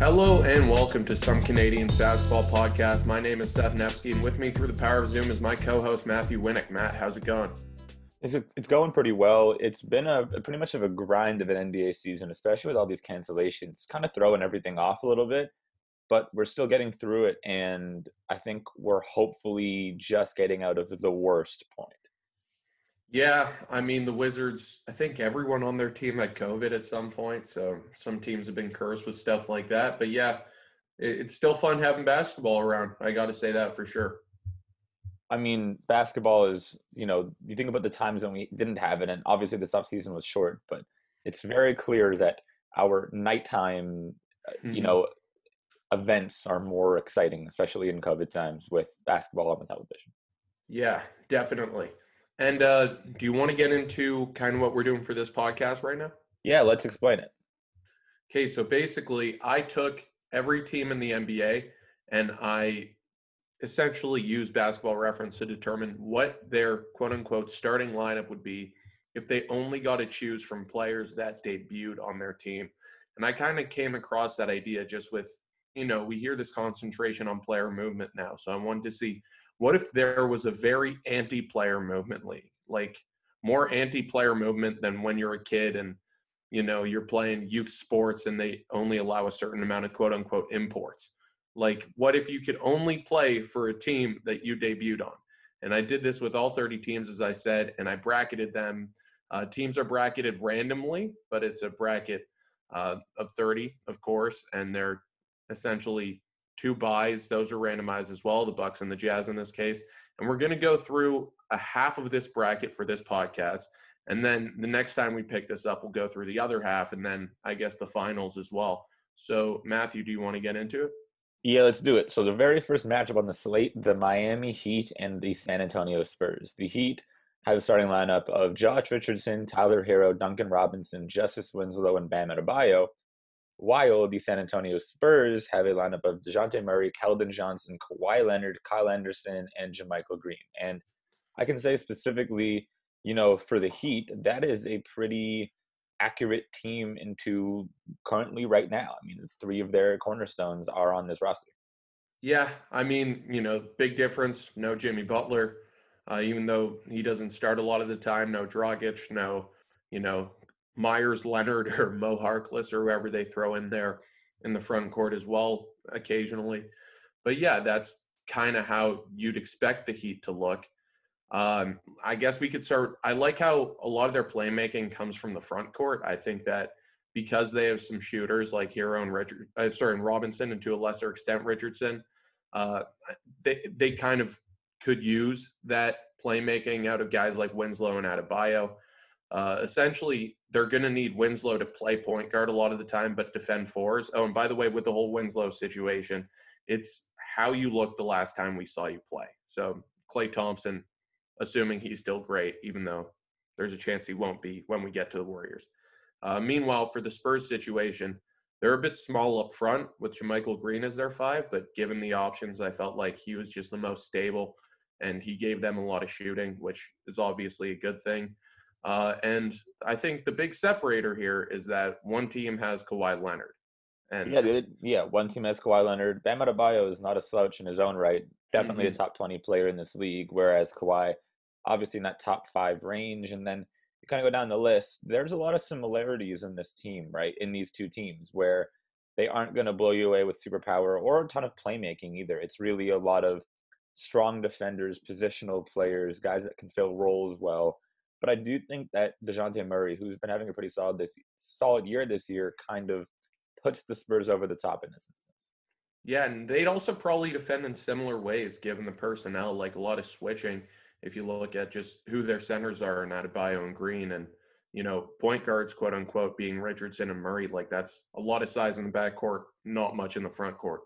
Hello and welcome to Some Canadians Basketball Podcast. My name is Seth Nevsky, and with me through the power of Zoom is my co-host Matthew Winnick. Matt, how's it going? It's, going pretty well. It's been a, a pretty much of a grind of an NBA season, especially with all these cancellations. It's kind of throwing everything off a little bit, but we're still getting through it, and I think we're hopefully just getting out of the worst point. Yeah, I mean the Wizards. I think everyone on their team had COVID at some point, so some teams have been cursed with stuff like that. But yeah, it, it's still fun having basketball around. I got to say that for sure. I mean, basketball is you know you think about the times when we didn't have it, and obviously this off season was short, but it's very clear that our nighttime, mm-hmm. you know, events are more exciting, especially in COVID times with basketball on the television. Yeah, definitely. And uh, do you want to get into kind of what we're doing for this podcast right now? Yeah, let's explain it. Okay, so basically, I took every team in the NBA and I essentially used basketball reference to determine what their quote unquote starting lineup would be if they only got to choose from players that debuted on their team. And I kind of came across that idea just with, you know, we hear this concentration on player movement now. So I wanted to see what if there was a very anti-player movement league, like more anti-player movement than when you're a kid and you know you're playing youth sports and they only allow a certain amount of quote unquote imports. Like, what if you could only play for a team that you debuted on? And I did this with all 30 teams, as I said, and I bracketed them. Uh, teams are bracketed randomly, but it's a bracket uh, of 30, of course, and they're essentially two buys. Those are randomized as well, the Bucks and the Jazz in this case. And we're going to go through a half of this bracket for this podcast. And then the next time we pick this up, we'll go through the other half and then I guess the finals as well. So, Matthew, do you want to get into it? Yeah, let's do it. So, the very first matchup on the slate the Miami Heat and the San Antonio Spurs. The Heat have a starting lineup of Josh Richardson, Tyler Herro, Duncan Robinson, Justice Winslow, and Bam Adebayo while the San Antonio Spurs have a lineup of DeJounte Murray, Keldon Johnson, Kawhi Leonard, Kyle Anderson, and JaMychal Green. And I can say specifically, you know, for the Heat, that is a pretty accurate team into currently right now. I mean, three of their cornerstones are on this roster. Yeah, I mean, you know, big difference. No Jimmy Butler, uh, even though he doesn't start a lot of the time. No Dragic. No, you know, Meyers Leonard or Mo Harkless or whoever they throw in there in the front court as well occasionally. But yeah, that's kind of how you'd expect the Heat to look. Um, I guess we could start. I like how a lot of their playmaking comes from the front court. I think that because they have some shooters like Herro and Richard, uh, sorry, and Robinson, and to a lesser extent Richardson, uh, they they kind of could use that playmaking out of guys like Winslow and Adebayo. Uh, essentially, they're going to need Winslow to play point guard a lot of the time, but defend fours. Oh, and by the way, with the whole Winslow situation, it's how you looked the last time we saw you play. So Klay Thompson, assuming he's still great, even though there's a chance he won't be when we get to the Warriors. Uh, meanwhile, for the Spurs situation, they're a bit small up front with JaMychal Green as their five, but given the options, I felt like he was just the most stable, and he gave them a lot of shooting, which is obviously a good thing. Uh, and I think the big separator here is that one team has Kawhi Leonard. And yeah, yeah, one team has Kawhi Leonard. Bam Adebayo is not a slouch in his own right. Definitely mm-hmm. a top twenty player in this league. Whereas Kawhi, obviously in that top five range, and then you kind of go down the list. There's a lot of similarities in this team, right? In these two teams, where they aren't going to blow you away with superpower or a ton of playmaking either. It's really a lot of strong defenders, positional players, guys that can fill roles well but I do think that Dejounte Murray, who's been having a pretty solid this solid year this year, kind of puts the Spurs over the top in this instance. Yeah, and they'd also probably defend in similar ways given the personnel, like a lot of switching. If you look at just who their centers are in Adebayo and Green, and you know point guards, quote unquote, being Richardson and Murray, like that's a lot of size in the backcourt, not much in the front court.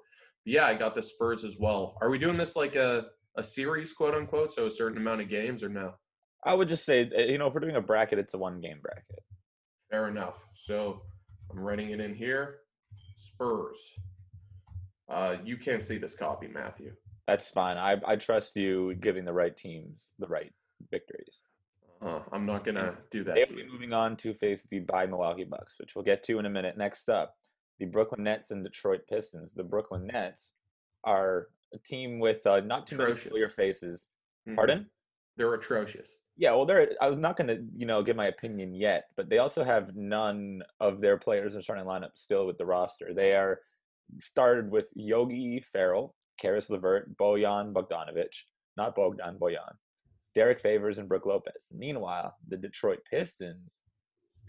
But yeah, I got the Spurs as well. Are we doing this like a a series, quote unquote, so a certain amount of games, or no? I would just say, eh, you know, if we're doing a bracket, it's a one game bracket. Fair enough. So I'm writing it in here. Spurs. Uh, you can't see this copy, Matthew. That's fine. I, I trust you giving the right teams the right victories. Uh, I'm not gonna do that. They'll be moving on to face the by Milwaukee Bucks, which we'll get to in a minute. Next up, the Brooklyn Nets and Detroit Pistons. The Brooklyn Nets are a team with uh, not too many familiar faces. Mhm. Pardon? They're atrocious. Yeah, well, they're. I was not going to, you know, give my opinion yet, but they also have none of their players in the starting lineup still with the roster. They are started with Yogi Ferrell, Caris LeVert, Bojan Bogdanovic, not Bogdan Bojan, Derrick Favors, and Brook Lopez. Meanwhile, the Detroit Pistons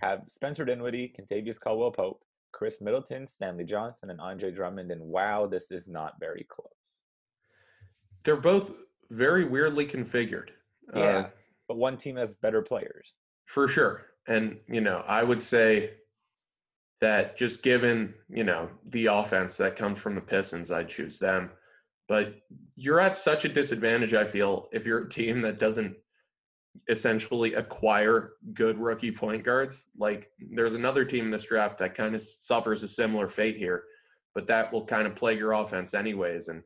have Spencer Dinwiddie, Kentavious Caldwell Pope, Khris Middleton, Stanley Johnson, and Andre Drummond. And wow, this is not very close. They're both very weirdly configured. Yeah. Uh, But one team has better players. for sure. And, you know, I would say that just given, you know, the offense that comes from the Pistons, I'd choose them. But you're at such a disadvantage, I feel, if you're a team that doesn't essentially acquire good rookie point guards. Like there's another team in this draft that kind of suffers a similar fate here, but that will kind of plague your offense anyways. And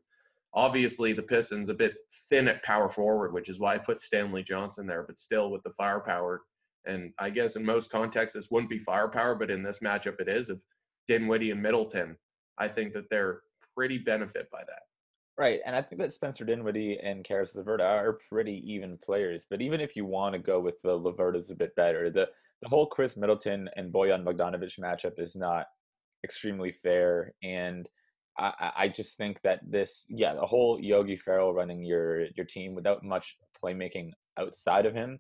obviously the Pistons a bit thin at power forward, which is why I put Stanley Johnson there, but still with the firepower. And I guess in most contexts this wouldn't be firepower, but in this matchup it is of Dinwiddie and Middleton. I think that they're pretty benefit by that. Right, and I think that Spencer Dinwiddie and Caris LeVert are pretty even players. But even if you want to go with the LeVert is a bit better, the the whole Khris Middleton and Bojan Bogdanovic matchup is not extremely fair. And I, I- just think that this, yeah, the whole Yogi Ferrell running your your team without much playmaking outside of him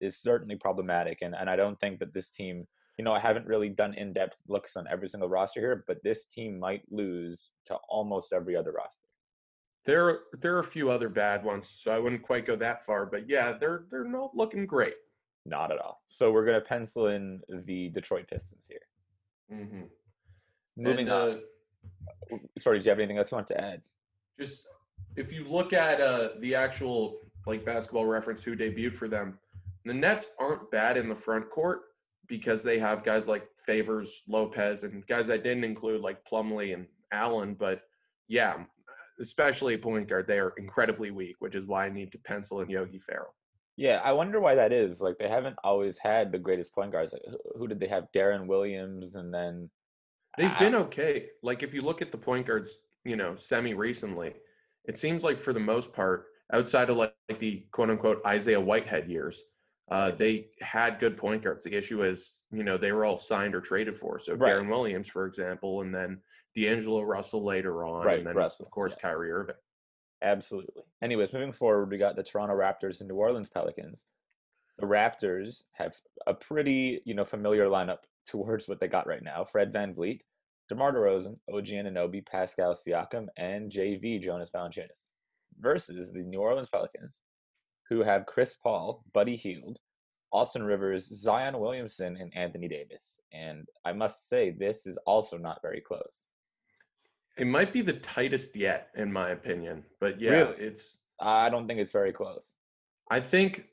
is certainly problematic. And and I don't think that this team, you know, I haven't really done in depth looks on every single roster here, but this team might lose to almost every other roster. There, there are a few other bad ones, so I wouldn't quite go that far. But yeah, they're they're not looking great. Not at all. So we're gonna pencil in the Detroit Pistons here. Mm-hmm. Moving and, on. Sorry, do you have anything else you want to add? just if you look at uh, the actual like basketball reference who debuted for them, the Nets aren't bad in the front court because they have guys like Favors, Lopez, and guys that didn't include like Plumlee and Allen. But yeah, especially point guard, they are incredibly weak, which is why I need to pencil in Yogi Ferrell. Yeah, I wonder why that is. Like they haven't always had the greatest point guards. Like who- who did they have? Deron Williams, and then They've I- been okay. Like if you look at the point guards, you know, semi recently, it seems like for the most part, outside of like, like the quote unquote Isaiah Whitehead years, uh, they had good point guards. The issue is, you know, they were all signed or traded for. So Right. Deron Williams, for example, and then D'Angelo Russell later on, Right, and then Russell, of course yeah. Kyrie Irving. Absolutely. Anyways, moving forward, we got the Toronto Raptors and New Orleans Pelicans. The Raptors have a pretty, you know, familiar lineup towards what they got right now. Fred VanVleet, DeMar DeRozan, OG Anunoby, Pascal Siakam, and JV Jonas Valanciunas versus the New Orleans Pelicans, who have Chris Paul, Buddy Hield, Austin Rivers, Zion Williamson, and Anthony Davis. And I must say, this is also not very close. It might be the tightest yet, in my opinion. But yeah, Really? it's I don't think it's very close. I think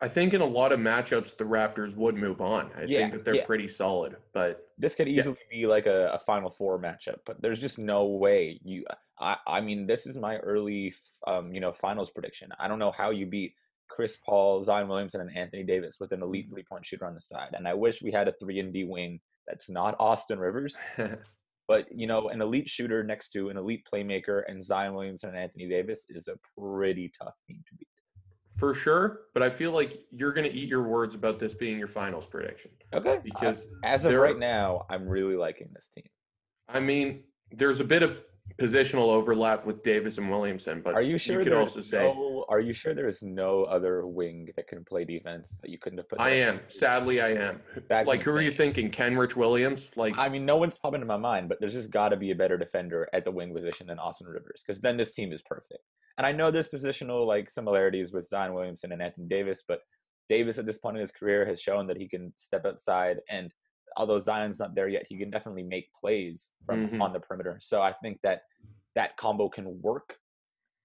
I think in a lot of matchups the Raptors would move on. I Yeah, think that they're yeah. pretty solid. But This could Yeah. easily be like a, a Final Four matchup, but there's just no way you. I I mean, this is my early, um, you know, finals prediction. I don't know how you beat Chris Paul, Zion Williamson, and Anthony Davis with an elite three point shooter on the side. And I wish we had a three and D wing that's not Austin Rivers, but you know, an elite shooter next to an elite playmaker and Zion Williamson and Anthony Davis is a pretty tough team to beat. For sure, but I feel like you're going to eat your words about this being your finals prediction Okay, because uh, as of right now, I'm really liking this team. I mean, there's a bit of positional overlap with Davis and Williamson, but Are you sure you could also say no, Are you sure there is no other wing that can play defense that you couldn't have put? I am. Sadly, I am. That's like, who are you insane. thinking? Kenrich Williams? Like, I mean, no one's popping in my mind, but there's just got to be a better defender at the wing position than Austin Rivers, because then this team is perfect. And I know there's positional like similarities with Zion Williamson and Anthony Davis, but Davis at this point in his career has shown that he can step outside, and although Zion's not there yet, he can definitely make plays from Mhm. on the perimeter. So I think that that combo can work.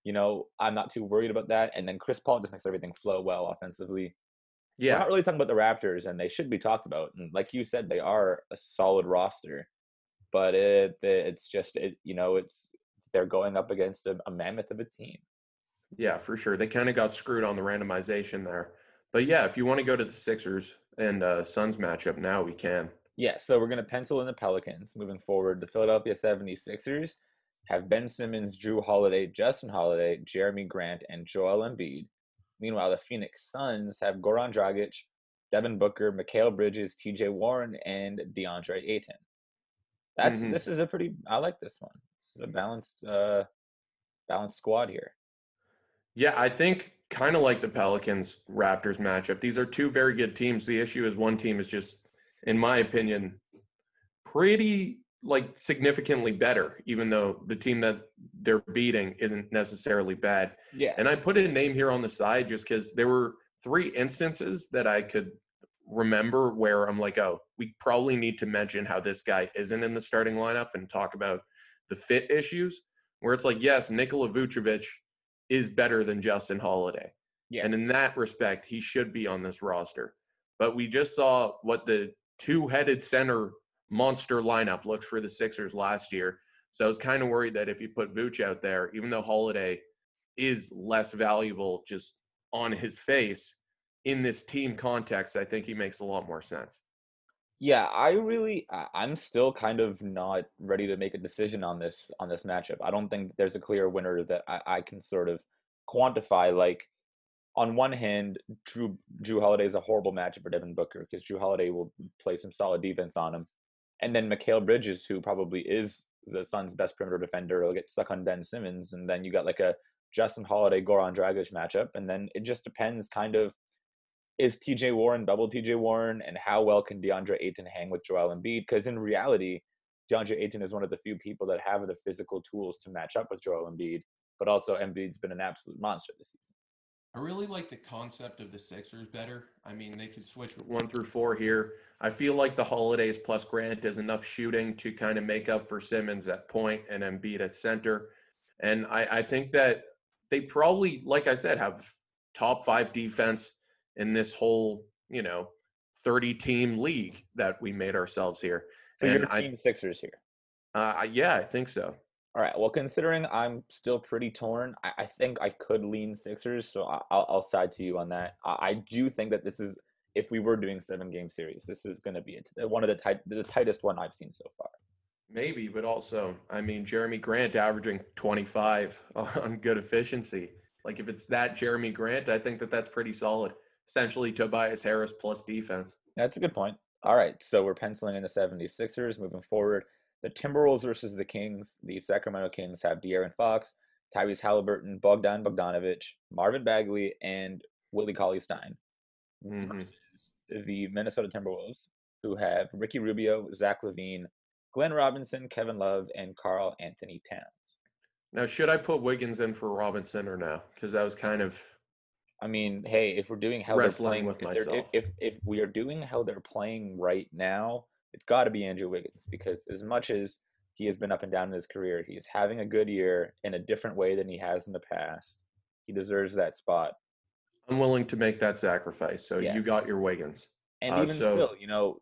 You know, I'm not too worried about that. And then Chris Paul just makes everything flow well offensively. Yeah. We're not really talking about the Raptors, and they should be talked about. And like you said, they are a solid roster, but it it's just it you know it's they're going up against a, a mammoth of a team. yeah, for sure. They kind of got screwed on the randomization there. But yeah, if you want to go to the Sixers and uh, Suns matchup now, we can. Yeah, so we're going to pencil in the Pelicans moving forward. The Philadelphia 76ers have Ben Simmons, Jrue Holiday, Justin Holiday, Jerami Grant, and Joel Embiid. Meanwhile, the Phoenix Suns have Goran Dragic, Devin Booker, Mikal Bridges, TJ Warren, and DeAndre Ayton. That's mm-hmm. this is a pretty I like this one. A balanced uh balanced squad here. Yeah, I think kind of like the Pelicans Raptors matchup. These are two very good teams. The issue is one team is just, in my opinion, pretty like significantly better, even though the team that they're beating isn't necessarily bad. Yeah. And I put a name here on the side just because there were three instances that I could remember where I'm like, oh, we probably need to mention how this guy isn't in the starting lineup and talk about the fit issues. Where it's like, yes, Nikola Vucevic is better than Justin Holiday. Yeah. And in that respect, he should be on this roster. But we just saw what the two headed center monster lineup looks for the Sixers last year. So I was kind of worried that if you put Vooch out there, even though Holiday is less valuable just on his face in this team context, I think he makes a lot more sense. Yeah, I really I'm still kind of not ready to make a decision on this on this matchup. I don't think there's a clear winner that I, I can sort of quantify. Like on one hand, Drew Jrue Holiday is a horrible matchup for Devin Booker because Jrue Holiday will play some solid defense on him, and then Mikal Bridges, who probably is the Suns' best perimeter defender, will get stuck on Ben Simmons, and then you got like a Justin Holiday Goran Dragic matchup, and then it just depends kind of is TJ Warren double TJ Warren, and how well can DeAndre Ayton hang with Joel Embiid? Because in reality, DeAndre Ayton is one of the few people that have the physical tools to match up with Joel Embiid, but also Embiid's been an absolute monster this season. I really like the concept of the Sixers better. I mean, they could switch one through four here. I feel like the holidays plus Grant is enough shooting to kind of make up for Simmons at point and Embiid at center. And I, I think that they probably, like I said, have top five defense in this whole, you know, 30 team league that we made ourselves here. So and you're team I, Sixers here. Uh, yeah, I think so. All right. Well, considering I'm still pretty torn, I, I think I could lean Sixers, so I, will I'll side to you on that. I, I, do think that this is, if we were doing seven game series, this is going to be a, one of the tight, the tightest one I've seen so far. Maybe, but also, I mean, Jerami Grant averaging 25 on good efficiency. Like, if it's that Jerami Grant, I think that that's pretty solid essentially Tobias Harris plus defense. That's a good point. All right, so we're penciling in the 76ers moving forward. The Timberwolves versus the Kings. The Sacramento Kings have De'Aaron Fox, Tyrese Halliburton, Bogdan Bogdanovic, Marvin Bagley, and Willie Cauley Stein mm-hmm. versus the Minnesota Timberwolves, who have Ricky Rubio, Zach LaVine, Glenn Robinson, Kevin Love, and Karl Anthony Towns. Now, should I put Wiggins in for Robinson or no? Because that was kind of I mean, hey, if we're doing how Wrestling they're playing, with myself. If, if if we are doing how they're playing right now, it's got to be Andrew Wiggins because as much as he has been up and down in his career, he is having a good year in a different way than he has in the past. He deserves that spot. I'm willing to make that sacrifice. So yes. you got your Wiggins. And uh, even so, still, you know,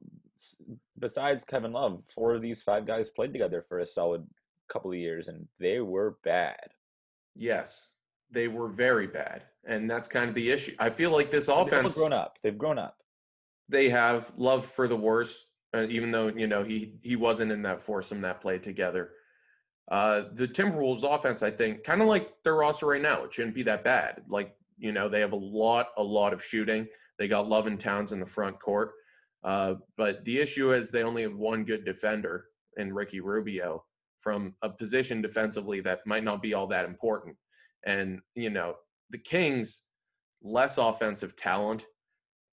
besides Kevin Love, four of these five guys played together for a solid couple of years, and they were bad. Yes, they were very bad, and that's kind of the issue. I feel like this offense they've grown up. They've grown up. They have love for the worst, uh, even though you know he he wasn't in that foursome that played together. Uh, the Timberwolves offense, I think, kind of like their roster right now, it shouldn't be that bad. Like you know, they have a lot, a lot of shooting. They got Love and Towns in the front court, uh, but the issue is they only have one good defender in Ricky Rubio from a position defensively that might not be all that important. And, you know, the Kings, less offensive talent,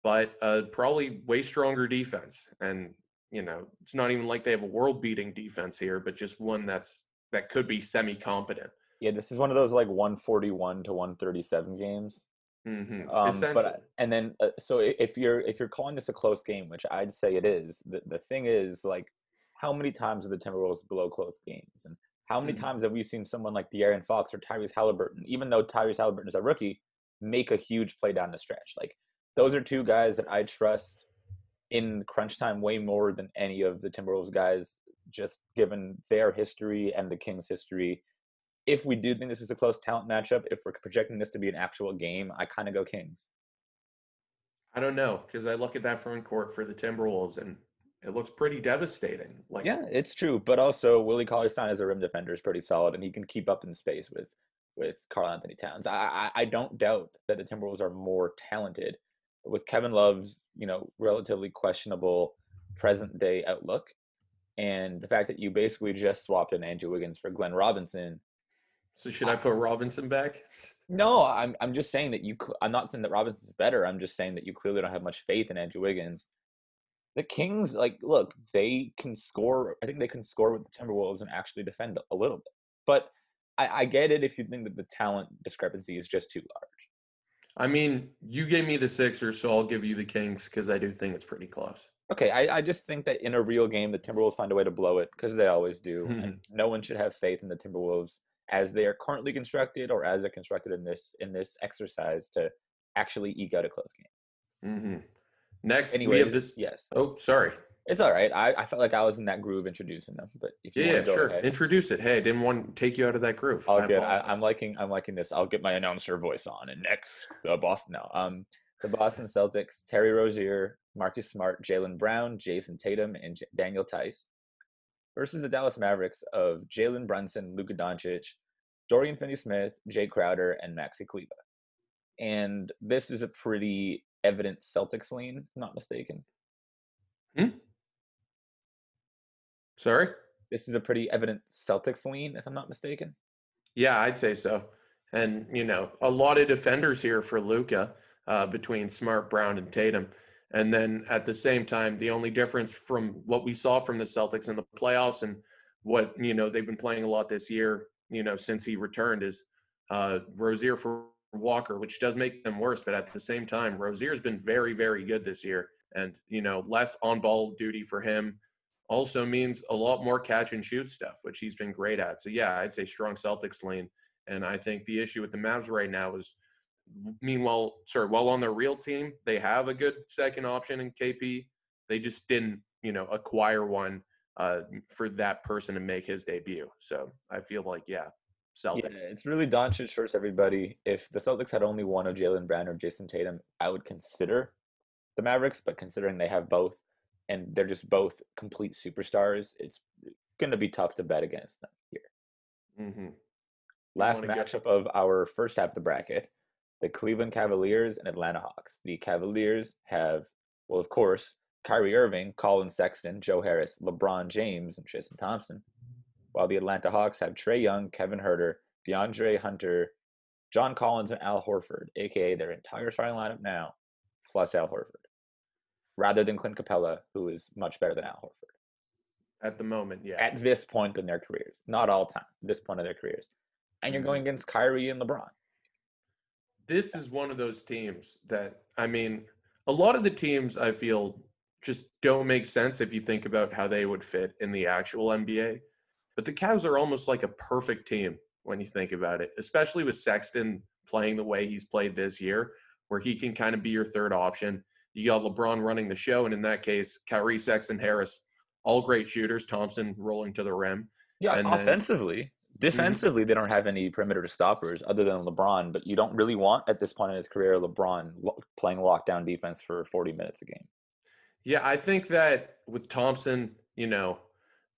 but uh, probably way stronger defense. And, you know, it's not even like they have a world beating defense here, but just one that's that could be semi competent. Yeah, this is one of those like 141 to 137 games. Mm-hmm. Um, but and then uh, so if you're if you're calling this a close game, which I'd say it is, the the thing is like how many times are the Timberwolves below close games, and how many mm-hmm. times have we seen someone like De'Aaron Fox or Tyrese Halliburton, even though Tyrese Halliburton is a rookie, make a huge play down the stretch? Like those are two guys that I trust in crunch time way more than any of the Timberwolves guys, just given their history and the Kings' history. If we do think this is a close talent matchup, if we're projecting this to be an actual game, I kind of go Kings. I don't know because I look at that front court for the Timberwolves and it looks pretty devastating. Like yeah, it's true. But also Willie Cauley Stein as a rim defender is pretty solid, and he can keep up in space with with Karl-Anthony Towns. I, I, I don't doubt that the Timberwolves are more talented with Kevin Love's you know relatively questionable present day outlook, and the fact that you basically just swapped in Andrew Wiggins for Glenn Robinson. So should I put Robinson back? No, I'm I'm just saying that you. I'm not saying that Robinson's better. I'm just saying that you clearly don't have much faith in Andrew Wiggins. The Kings, like, look, they can score. I think they can score with the Timberwolves and actually defend a little bit. But I, I get it if you think that the talent discrepancy is just too large. I mean, you gave me the Sixers, so I'll give you the Kings because I do think it's pretty close. Okay, I, I just think that in a real game, the Timberwolves find a way to blow it because they always do. Mm-hmm. And no one should have faith in the Timberwolves as they are currently constructed or as they're constructed in this in this exercise to actually eke out a close game. Mm-hmm. Next, Anyways, we have this. yes, Oh, sorry. it's all right. I, I felt like I was in that groove introducing them, but if you Yeah, want yeah, to go sure. ahead, Introduce it. Hey, I didn't want to take you out of that groove. I good. I, I'm liking I'm liking this. I'll get my announcer voice on. And next, the Boston. No, um, the Boston Celtics: Terry Rozier, Marcus Smart, Jaylen Brown, Jayson Tatum, and J- Daniel Theis versus the Dallas Mavericks of Jalen Brunson, Luka Doncic, Dorian Finney-Smith, Jae Crowder, and Maxi Kleber. And this is a pretty evident Celtics lean, if I'm not mistaken. Hmm? Sorry. This is a pretty evident Celtics lean, if I'm not mistaken. Yeah, I'd say so. And you know, a lot of defenders here for Luka uh, between Smart, Brown, and Tatum. And then at the same time, the only difference from what we saw from the Celtics in the playoffs and what you know they've been playing a lot this year, you know, since he returned is uh, Rozier for Walker, which does make them worse. But at the same time, Rozier's been very, very good this year, and you know, less on-ball duty for him also means a lot more catch and shoot stuff, which he's been great at. So yeah, I'd say strong Celtics lane. And I think the issue with the Mavs right now is, meanwhile, sorry, while on their real team, they have a good second option in KP. They just didn't, you know, acquire one uh, for that person to make his debut. So I feel like, yeah, Celtics. Yeah, it's really Doncic versus everybody. If the Celtics had only one of Jaylen Brown or Jayson Tatum, I would consider the Mavericks. But considering they have both, and they're just both complete superstars, it's going to be tough to bet against them here. Mm-hmm. Last wanna get- matchup of our first half of the bracket: the Cleveland Cavaliers and Atlanta Hawks. The Cavaliers have, well, of course, Kyrie Irving, Collin Sexton, Joe Harris, LeBron James, and Tristan Thompson. While the Atlanta Hawks have Trae Young, Kevin Huerter, DeAndre Hunter, John Collins, and Al Horford, aka their entire starting lineup now, plus Al Horford, rather than Clint Capela, who is much better than Al Horford At the moment, yeah. at this point in their careers. Not all time, this point in their careers. And you're going mm-hmm. against Kyrie and LeBron. this is one of those teams that I mean, a lot of the teams I feel just don't make sense if you think about how they would fit in the actual NBA. But the Cavs are almost like a perfect team when you think about it, especially with Sexton playing the way he's played this year, where he can kind of be your third option. You got LeBron running the show, and in that case, Kyrie, Sexton, Harris, all great shooters. Thompson rolling to the rim. Yeah, And then- offensively. Mm-hmm. Defensively, they don't have any perimeter stoppers other than LeBron, but you don't really want at this point in his career LeBron lo- playing lockdown defense for 40 minutes a game. Yeah, I think that with Thompson, you know,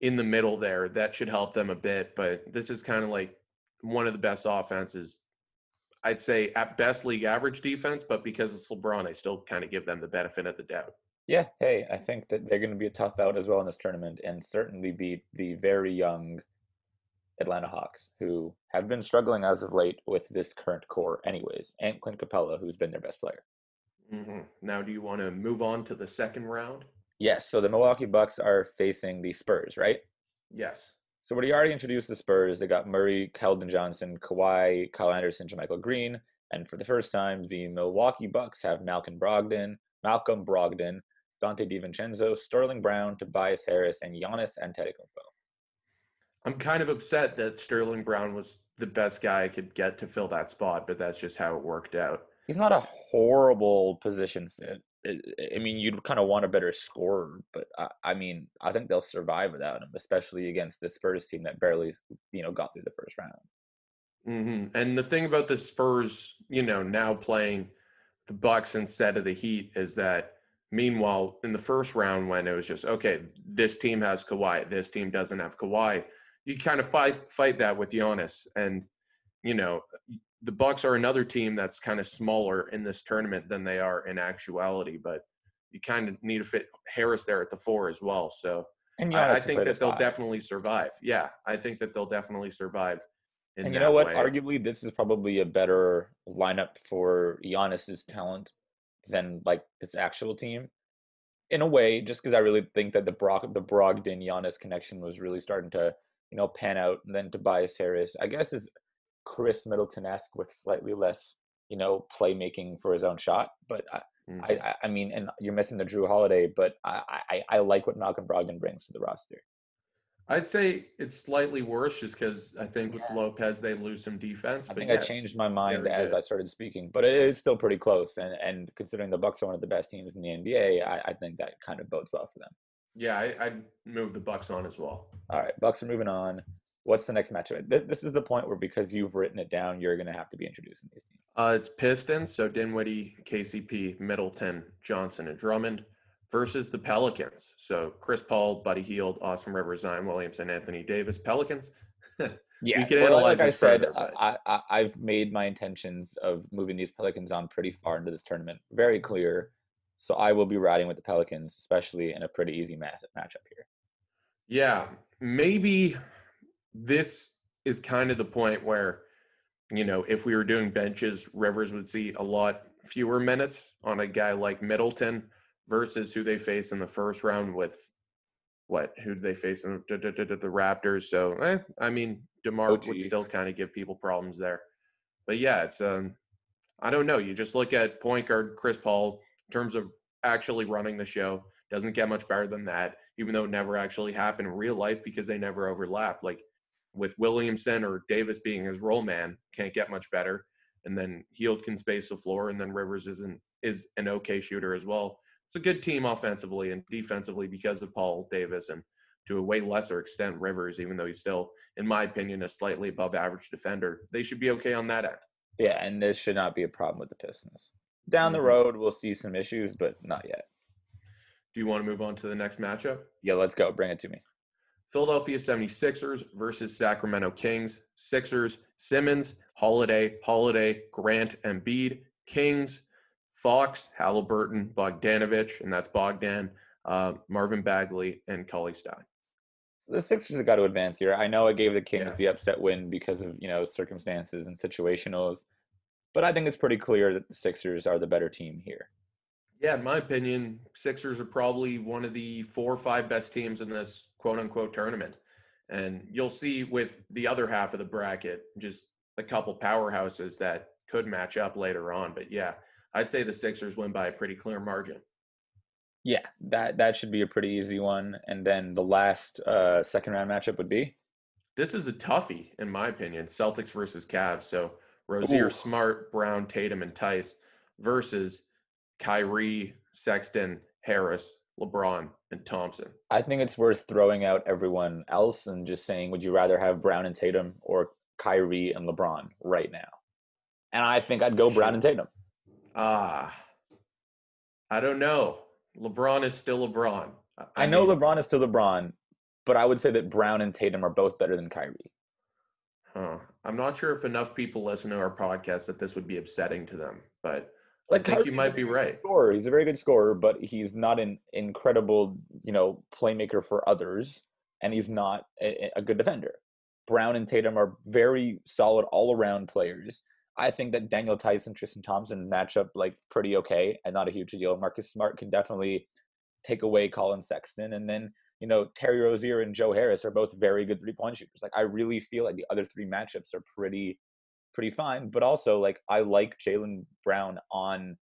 in the middle there, that should help them a bit. But this is kind of like one of the best offenses. I'd say at best league average defense, but because it's LeBron, I still kind of give them the benefit of the doubt. Yeah, hey, I think that they're going to be a tough out as well in this tournament and certainly beat the very young Atlanta Hawks, who have been struggling as of late with this current core, anyways, and Clint Capela, who's been their best player. hmm Now, do you want to move on to the second round? Yes, so the Milwaukee Bucks are facing the Spurs, right? Yes. So what he already introduced the Spurs, they got Murray, Keldon Johnson, Kawhi, Kyle Anderson, JaMychal Green, and for the first time, the Milwaukee Bucks have Malcolm Brogdon, Malcolm Brogdon, Donte DiVincenzo, Sterling Brown, Tobias Harris, and Giannis Antetokounmpo. I'm kind of upset that Sterling Brown was the best guy I could get to fill that spot, but that's just how it worked out. He's not a horrible position fit. I mean, you'd kind of want a better scorer, but I, I mean, I think they'll survive without him, especially against the Spurs team that barely, you know, got through the first round. hmm And the thing about the Spurs, you know, now playing the Bucks instead of the Heat is that Meanwhile, in the first round, when it was just okay, this team has Kawhi, this team doesn't have Kawhi, you kind of fight fight that with Giannis, and you know the Bucks are another team that's kind of smaller in this tournament than they are in actuality, but you kind of need to fit Harris there at the four as well. So And I, I think that they'll five. definitely survive. Yeah, I think that they'll definitely survive. In And you know what? way. Arguably, this is probably a better lineup for Giannis's talent than like his actual team. In a way, just because I really think that the Brock, the Brogdon Giannis connection was really starting to, you know, pan out. And then Tobias Harris, I guess, is Khris Middleton esque with slightly less, you know, playmaking for his own shot. But I, Mhm. I, I- mean, and you're missing the Jrue Holiday, but I, I, I like what Malcolm Brogdon brings to the roster. I'd say it's slightly worse just because I think with Yeah. Lopez they lose some defense. I but think I changed my mind as good. I started speaking, but it is still pretty close. And and considering the Bucks are one of the best teams in the NBA, I, I think that kind of bodes well for them. Yeah, I, I'd move the Bucks on as well. All right, Bucks are moving on. What's the next matchup? Th- This is the point where because you've written it down, you're going to have to be introducing these teams. Uh, it's Pistons, so Dinwiddie, KCP, Middleton, Johnson, and Drummond versus the Pelicans. So Chris Paul, Buddy Hield, Austin Rivers, Zion Williamson, Anthony Davis. Pelicans. Yeah, we can well, analyze like I said, further, I, I I've made my intentions of moving these Pelicans on pretty far into this tournament very clear. So I will be riding with the Pelicans, especially in a pretty easy match matchup here. Yeah, maybe this is kind of the point where, you know, if we were doing benches, Rivers would see a lot fewer minutes on a guy like Middleton versus who they face in the first round with what? Who did they face in the, the, the, the Raptors? So, eh, I mean, DeMar would still kind of give people problems there. But yeah, it's um, I don't know. You just look at point guard Chris Paul in terms of actually running the show. Doesn't get much better than that, even though it never actually happened in real life because they never overlap. Like with Williamson or Davis being his role man, can't get much better. And then Hield can space the floor, and then Rivers isn't is an okay shooter as well. It's a good team offensively and defensively because of Paul Davis and to a way lesser extent Rivers, even though he's still, in my opinion, a slightly above average defender. They should be okay on that end. Yeah, and this should not be a problem with the Pistons. Down the Mhm. road, we'll see some issues, but not yet. Do you want to move on to the next matchup? Yeah, let's go. Bring it to me. Philadelphia 76ers versus Sacramento Kings. Sixers, Simmons, Holiday, Holiday, Grant, Embiid, Kings, Fox, Halliburton, Bogdanovic, and that's Bogdan, uh, Marvin Bagley, and Cauley Stein. So the Sixers have got to advance here. I know I gave the Kings Yes. the upset win because of you know circumstances and situationals, but I think it's pretty clear that the Sixers are the better team here. Yeah, in my opinion, Sixers are probably one of the four or five best teams in this quote unquote tournament. And you'll see with the other half of the bracket, just a couple powerhouses that could match up later on. But yeah, I'd say the Sixers win by a pretty clear margin. Yeah, that that should be a pretty easy one. And then the last uh, second round matchup would be This is a toughie, in my opinion. Celtics versus Cavs. So Rozier, Ooh. Smart, Brown, Tatum, and Theis versus Kyrie, Sexton, Harris, LeBron, and Thompson. I think it's worth throwing out everyone else and just saying, would you rather have Brown and Tatum or Kyrie and LeBron right now? And I think I'd go Brown and Tatum. Ah, I don't know. LeBron is still LeBron. I know mean, LeBron is still LeBron, but I would say that Brown and Tatum are both better than Kyrie. Huh. I'm not sure if enough people listen to our podcast that this would be upsetting to them, but Like I think you might be right. Scorer. He's a very good scorer, but he's not an incredible, you know, playmaker for others, and he's not a, a good defender. Brown and Tatum are very solid all-around players. I think that Daniel Theis and Tristan Thompson match up like pretty okay and not a huge deal. Marcus Smart can definitely take away Collin Sexton, and then you know Terry Rozier and Joe Harris are both very good three-point shooters. Like I really feel like the other three matchups are pretty pretty fine. But also, like, I like Jaylen Brown on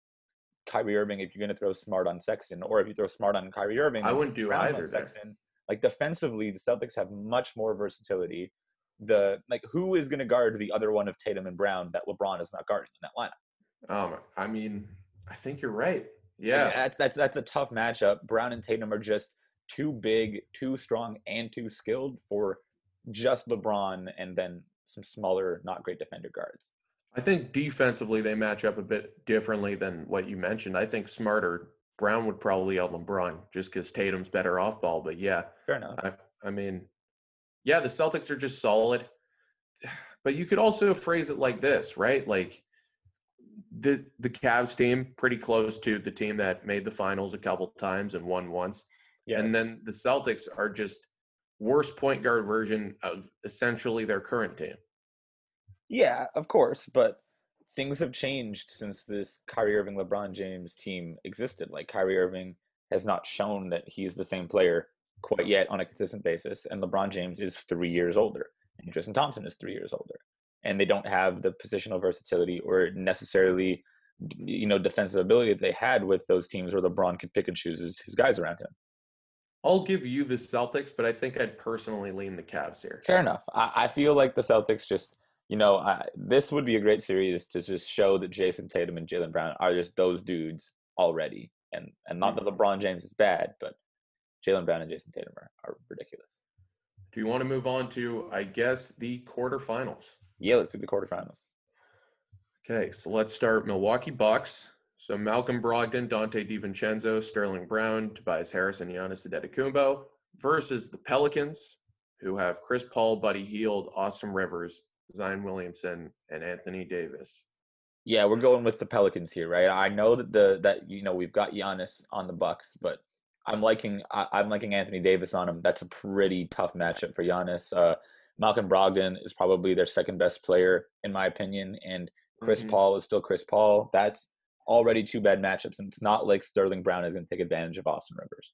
Kyrie Irving if you're going to throw Smart on Sexton, or if you throw Smart on Kyrie Irving. I wouldn't do Brown either. Sexton. Like defensively, the Celtics have much more versatility. The like, who is going to guard the other one of Tatum and Brown that LeBron is not guarding in that lineup? Um, I mean, I think you're right. Like, Yeah. that's that's that's a tough matchup. Brown and Tatum are just too big, too strong, and too skilled for just LeBron, and then some smaller, not great defender guards. I think defensively they match up a bit differently than what you mentioned. I think Smarter Brown would probably out LeBron just because Tatum's better off ball. But yeah, fair enough. I, I mean, yeah, the Celtics are just solid. But you could also phrase it like this, right? Like the the Cavs team pretty close to the team that made the finals a couple times and won once. Yes. And then the Celtics are just worse point guard version of essentially their current team. Yeah, of course, but things have changed since this Kyrie Irving LeBron James team existed. Like Kyrie Irving has not shown that he's the same player quite yet on a consistent basis, and LeBron James is three years older and Tristan Thompson is three years older, and they don't have the positional versatility or necessarily, you know, defensive ability that they had with those teams where LeBron could pick and choose his, his guys around him. I'll give you the Celtics, but I think I'd personally lean the Cavs here. Fair enough. I, I feel like the Celtics just, you know, I, this would be a great series to just show that Jayson Tatum and Jaylen Brown are just those dudes already, and and not that mm-hmm. LeBron James is bad, but Jaylen Brown and Jayson Tatum are, are ridiculous. Do you want to move on to, I guess, the quarterfinals? Yeah, let's do the quarterfinals. Okay, so let's start Milwaukee Bucks. So Malcolm Brogdon, Donte DiVincenzo, Sterling Brown, Tobias Harris, and Giannis Antetokounmpo versus the Pelicans, who have Chris Paul, Buddy Hield, Austin Rivers, Zion Williamson, and Anthony Davis. Yeah, we're going with the Pelicans here, right? I know that the that you know we've got Giannis on the Bucks, but I'm liking I, am liking Anthony Davis on him. That's a pretty tough matchup for Giannis. Uh, Malcolm Brogdon is probably their second best player in my opinion, and Chris mm-hmm. Paul is still Chris Paul. That's already two bad matchups, and it's not like Sterling Brown is going to take advantage of Austin Rivers.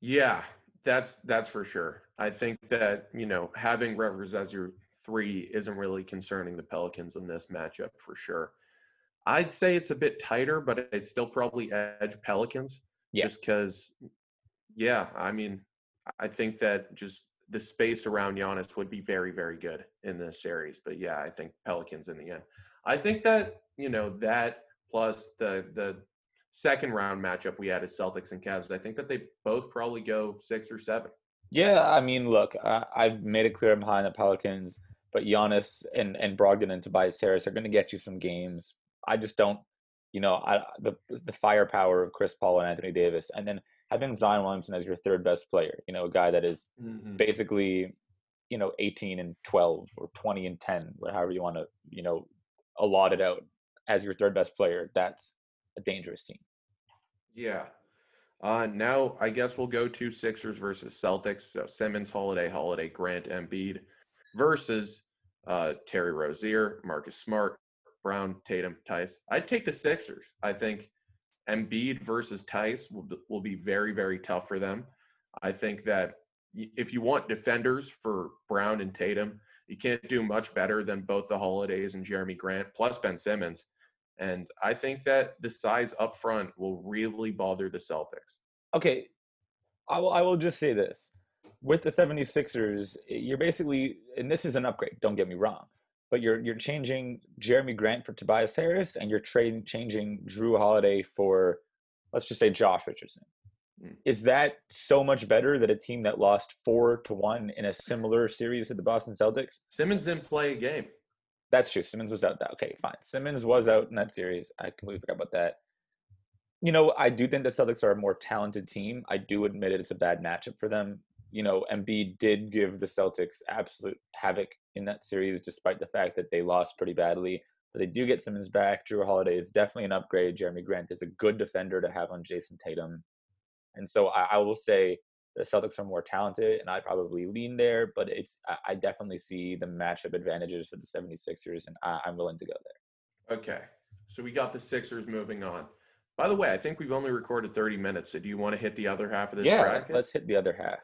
Yeah, that's that's for sure. I think that you know having Rivers as your three isn't really concerning the Pelicans in this matchup for sure. I'd say it's a bit tighter, but I'd still probably edge Pelicans. Yeah. Just because, yeah, I mean, I think that just the space around Giannis would be very, very good in this series. But yeah, I think Pelicans in the end. I think that you know that plus the the second round matchup we had is Celtics and Cavs. I think that they both probably go six or seven. Yeah, I mean, look, I, I've made it clear I'm behind the Pelicans, but Giannis and and Brogdon and Tobias Harris are going to get you some games. I just don't you know, I, the the firepower of Chris Paul and Anthony Davis, and then having Zion Williamson as your third best player, you know, a guy that is mm-hmm. basically, you know, 18 and 12 or 20 and 10, however you want to, you know, allot it out as your third best player. That's a dangerous team. Yeah. Uh, now I guess we'll go to Sixers versus Celtics. So Simmons, Holiday, Holiday, Grant, Embiid versus uh, Terry Rozier, Marcus Smart, Brown, Tatum, Theis. I'd take the Sixers. I think Embiid versus Theis will, will be very, very tough for them. I think that if you want defenders for Brown and Tatum, you can't do much better than both the Holidays and Jerami Grant, plus Ben Simmons. And I think that the size up front will really bother the Celtics. Okay. I will, I will just say this. With the 76ers, you're basically, and this is an upgrade, don't get me wrong but you're you're changing Jerami Grant for Tobias Harris, and you're trading changing Jrue Holiday for, let's just say Josh Richardson. Mm. Is that so much better that a team that lost four to one in a similar series to the Boston Celtics? Simmons didn't play a game. That's true. Simmons was out. That okay, fine. Simmons was out in that series. I completely forgot about that. You know, I do think the Celtics are a more talented team. I do admit it, it's a bad matchup for them you know, Embiid did give the Celtics absolute havoc in that series, despite the fact that they lost pretty badly. But they do get Simmons back. Jrue Holiday is definitely an upgrade. Jerami Grant is a good defender to have on Jayson Tatum. And so I, I will say the Celtics are more talented, and I probably lean there, but it's I, definitely see the matchup advantages for the 76ers, and I, I'm willing to go there. Okay. So we got the Sixers moving on. By the way, I think we've only recorded 30 minutes. So do you want to hit the other half of this yeah, bracket? let's hit the other half.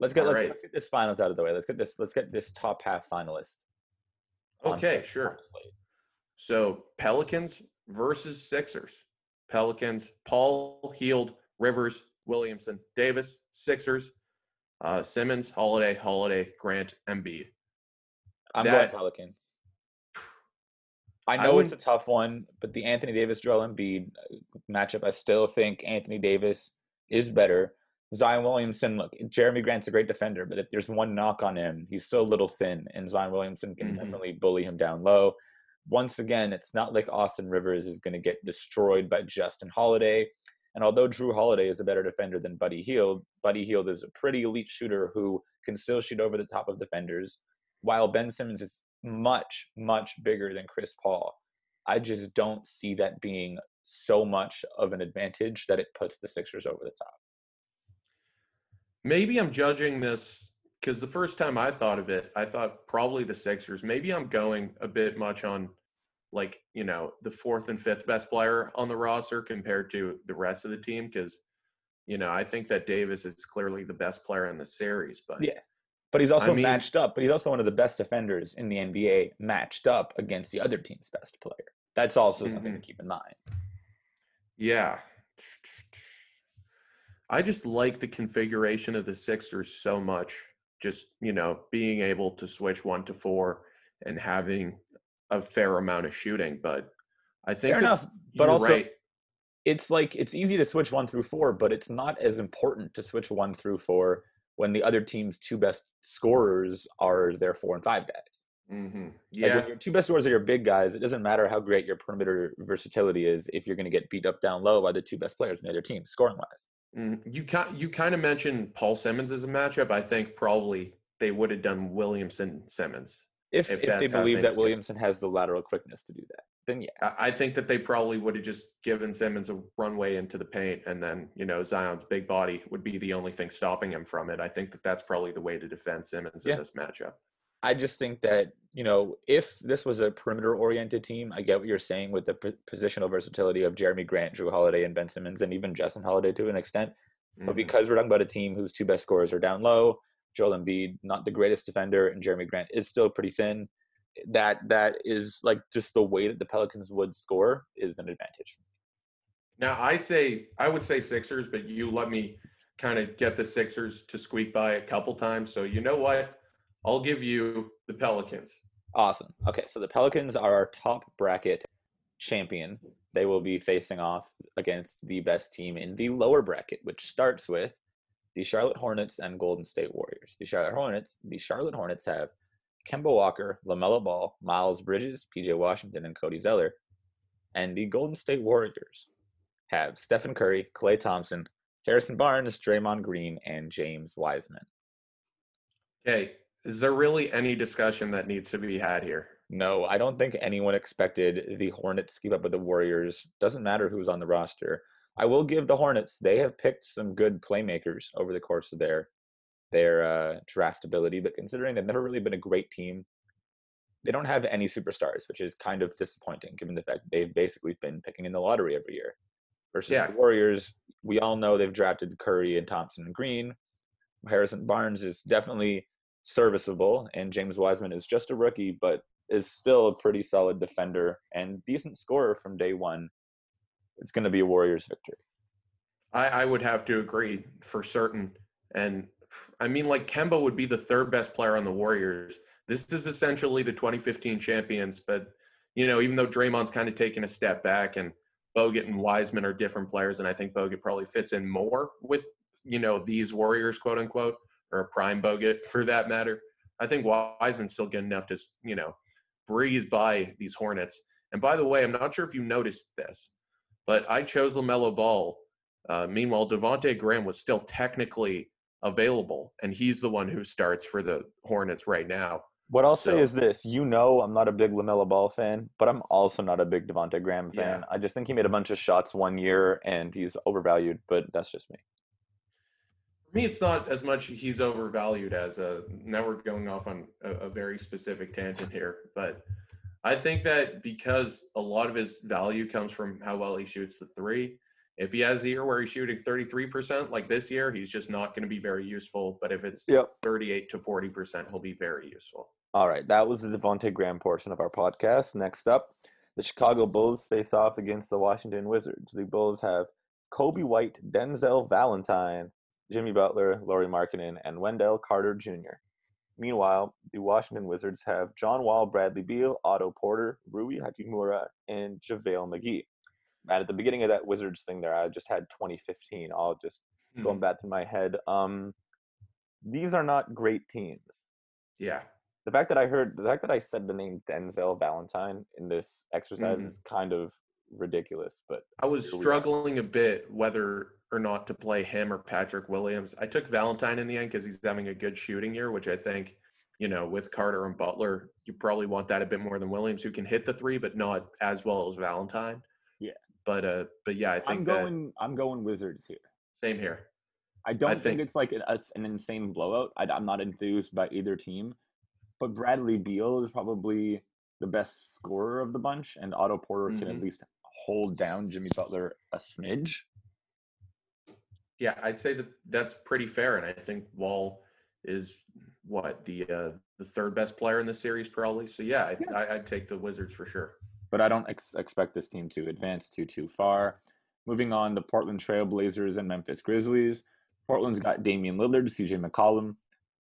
Let's get let's, right. let's, get this finals out of the way. Let's get this let's get this top half finalist. Okay, sure. So Pelicans versus Sixers. Pelicans, Paul, Hield, Rivers, Williamson, Davis, Sixers, uh, Simmons, Holiday, Holiday, Grant, Embiid. I'm that, going Pelicans. I know I it's a tough one, but the Anthony Davis Joel Embiid uh, matchup, I still think Anthony Davis is better. Zion Williamson, look, Jerami Grant's a great defender, but if there's one knock on him, he's still a little thin, and Zion Williamson can mm-hmm. definitely bully him down low. once again, it's not like Austin Rivers is going to get destroyed by Justin Holiday. And although Jrue Holiday is a better defender than Buddy Hield, Buddy Hield is a pretty elite shooter who can still shoot over the top of defenders, while Ben Simmons is much, much bigger than Chris Paul. I just don't see that being so much of an advantage that it puts the Sixers over the top. Maybe I'm judging this because the first time I thought of it, I thought probably the Sixers. Maybe I'm going a bit much on like, you know, the fourth and fifth best player on the roster compared to the rest of the team because, you know, I think that Davis is clearly the best player in the series. But yeah, but he's also I mean- matched up. But he's also one of the best defenders in the NBA, matched up against the other team's best player. That's also something Mhm. to keep in mind. Yeah. I just like the configuration of the Sixers so much. Just, you know, being able to switch one to four and having a fair amount of shooting. But I think Fair enough, but also right. it's like it's easy to switch one through four, but it's not as important to switch one through four when the other team's two best scorers are their four and five guys. hmm Like Yeah. when your two best scorers are your big guys, it doesn't matter how great your perimeter versatility is if you're going to get beat up down low by the two best players in the other team, scoring wise. Mhm. You kind you kind of mentioned Paul Simmons as a matchup. I think probably they would have done Williamson Simmons. If If if, they believe that. Williamson has the lateral quickness to do that, then yeah. I think that they probably would have just given Simmons a runway into the paint, and then you know Zion's big body would be the only thing stopping him from it. I think that that's probably the way to defend Simmons Yeah. in this matchup. I just think that you know if this was a perimeter oriented team, I get what you're saying with the p- positional versatility of Jerami Grant, Jrue Holiday, and Ben Simmons, and even Justin Holiday to an extent. But Mhm. because we're talking about a team whose two best scorers are down low, Joel Embiid, not the greatest defender, and Jerami Grant is still pretty thin. That that is like just the way that the Pelicans would score is an advantage. Now I say I would say Sixers, but you let me kind of get the Sixers to squeak by a couple times. So you know what? I'll give you the Pelicans. Awesome. Okay, so the Pelicans are our top bracket champion. They will be facing off against the best team in the lower bracket, which starts with the Charlotte Hornets and Golden State Warriors. The Charlotte Hornets, the Charlotte Hornets have Kemba Walker, LaMelo Ball, Miles Bridges, PJ Washington, and Cody Zeller. And the Golden State Warriors have Stephen Curry, Klay Thompson, Harrison Barnes, Draymond Green, and James Wiseman. Okay, is there really any discussion that needs to be had here? No, I don't think anyone expected the Hornets to keep up with the Warriors. Doesn't matter who's on the roster. I will give the Hornets, they have picked some good playmakers over the course of their their uh, draft ability, but considering they've never really been a great team, they don't have any superstars, which is kind of disappointing given the fact they've basically been picking in the lottery every year. Versus Yeah. the Warriors, we all know they've drafted Curry and Thompson and Green. Harrison Barnes is definitely serviceable, and James Wiseman is just a rookie, but is still a pretty solid defender and decent scorer from day one. It's going to be a Warriors victory. I, I would have to agree for certain. And I mean, like Kemba would be the third best player on the Warriors. This is essentially the 2015 champions, but you know, even though Draymond's kind of taken a step back and Bogut and Wiseman are different players, and I think Bogut probably fits in more with you know these Warriors, quote unquote, or a prime Bogut for that matter. I think Wiseman's still good enough to you know breeze by these Hornets. And by the way, I'm not sure if you noticed this, but I chose LaMelo Ball uh, meanwhile, Devonte Graham was still technically available, and he's the one who starts for the Hornets right now. What I'll say is this: you know, I'm not a big LaMelo Ball fan, but I'm also not a big Devonte Graham fan. Yeah. I just think he made a bunch of shots one year, and he's overvalued. But that's just me. For me, it's not as much he's overvalued as a. Now we're going off on a, a very specific tangent here, but I think that because a lot of his value comes from how well he shoots the three. If he has a year where he's shooting 33%, like this year, he's just not going to be very useful. But if it's Yep. 38 to 40%, he'll be very useful. All right, that was the Devonte Graham portion of our podcast. Next up, the Chicago Bulls face off against the Washington Wizards. The Bulls have Coby White, Denzel Valentine, Jimmy Butler, Lauri Markkanen, and Wendell Carter Jr. Meanwhile, the Washington Wizards have John Wall, Bradley Beal, Otto Porter, Rui Hachimura, and JaVale McGee. And at the beginning of that Wizards thing there, I just had 2015 all just going Mhm. back to my head. Um, these are not great teams. Yeah. the fact that I heard the fact that I said the name Denzel Valentine in this exercise Mhm. is kind of ridiculous. But I was Here we are. struggling a bit whether or not to play him or Patrick Williams. I took Valentine in the end because he's having a good shooting year, which I think, you know, with Carter and Butler, you probably want that a bit more than Williams, who can hit the three, but not as well as Valentine. Yeah. But uh, but yeah, I think I'm going I'm going Wizards here. same here. I don't think, think- it's like an, a- an insane blowout. I, am not enthused by either team, but Bradley Beal is probably the best scorer of the bunch, and Otto Porter can at Mhm. least hold down Jimmy Butler a smidge. Yeah, I'd say that that's pretty fair, and I think Wall is what the uh, the third best player in the series probably. So yeah, I, Yeah. I, I'd take the Wizards for sure. but I don't ex- expect this team to advance too too far. Moving on, the Portland Trailblazers and Memphis Grizzlies. Portland's got Damian Lillard, CJ McCollum,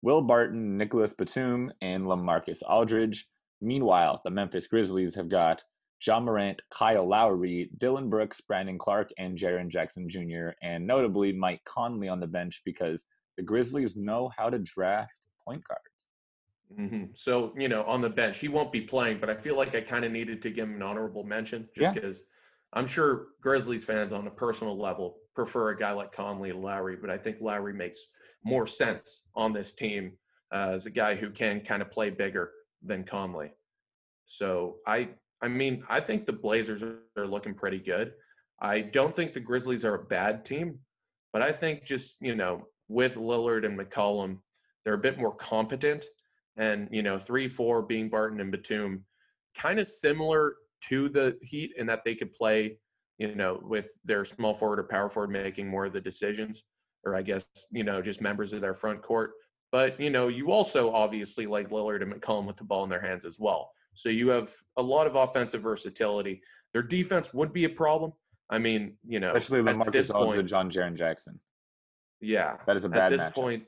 Will Barton, Nicolas Batum, and LaMarcus Aldridge. Meanwhile, the Memphis Grizzlies have got John Morant, Kyle Lowry, Dillon Brooks, Brandon Clarke, and Jaren Jackson Jr., and notably Mike Conley on the bench because the Grizzlies know how to draft point guards. hmm So you know, on the bench, he won't be playing, but I feel like I kind of needed to give him an honorable mention just Yeah. because I'm sure Grizzlies fans on a personal level prefer a guy like Conley to Lowry, but I think Lowry makes more sense on this team uh, as a guy who can kind of play bigger than Conley. So I, I mean, I think the Blazers are, looking pretty good. I don't think the Grizzlies are a bad team, but I think just you know with Lillard and McCollum, they're a bit more competent and you know three four being barton and batum kind of similar to the heat in that they could play you know with their small forward or power forward making more of the decisions or i guess you know just members of their front court but you know you also obviously like lillard and mccollum with the ball in their hands as well so you have a lot of offensive versatility their defense would be a problem i mean you know Especially at this LaMarcus point Aldridge, John Jaren Jackson. yeah That is a bad. at this matchup. point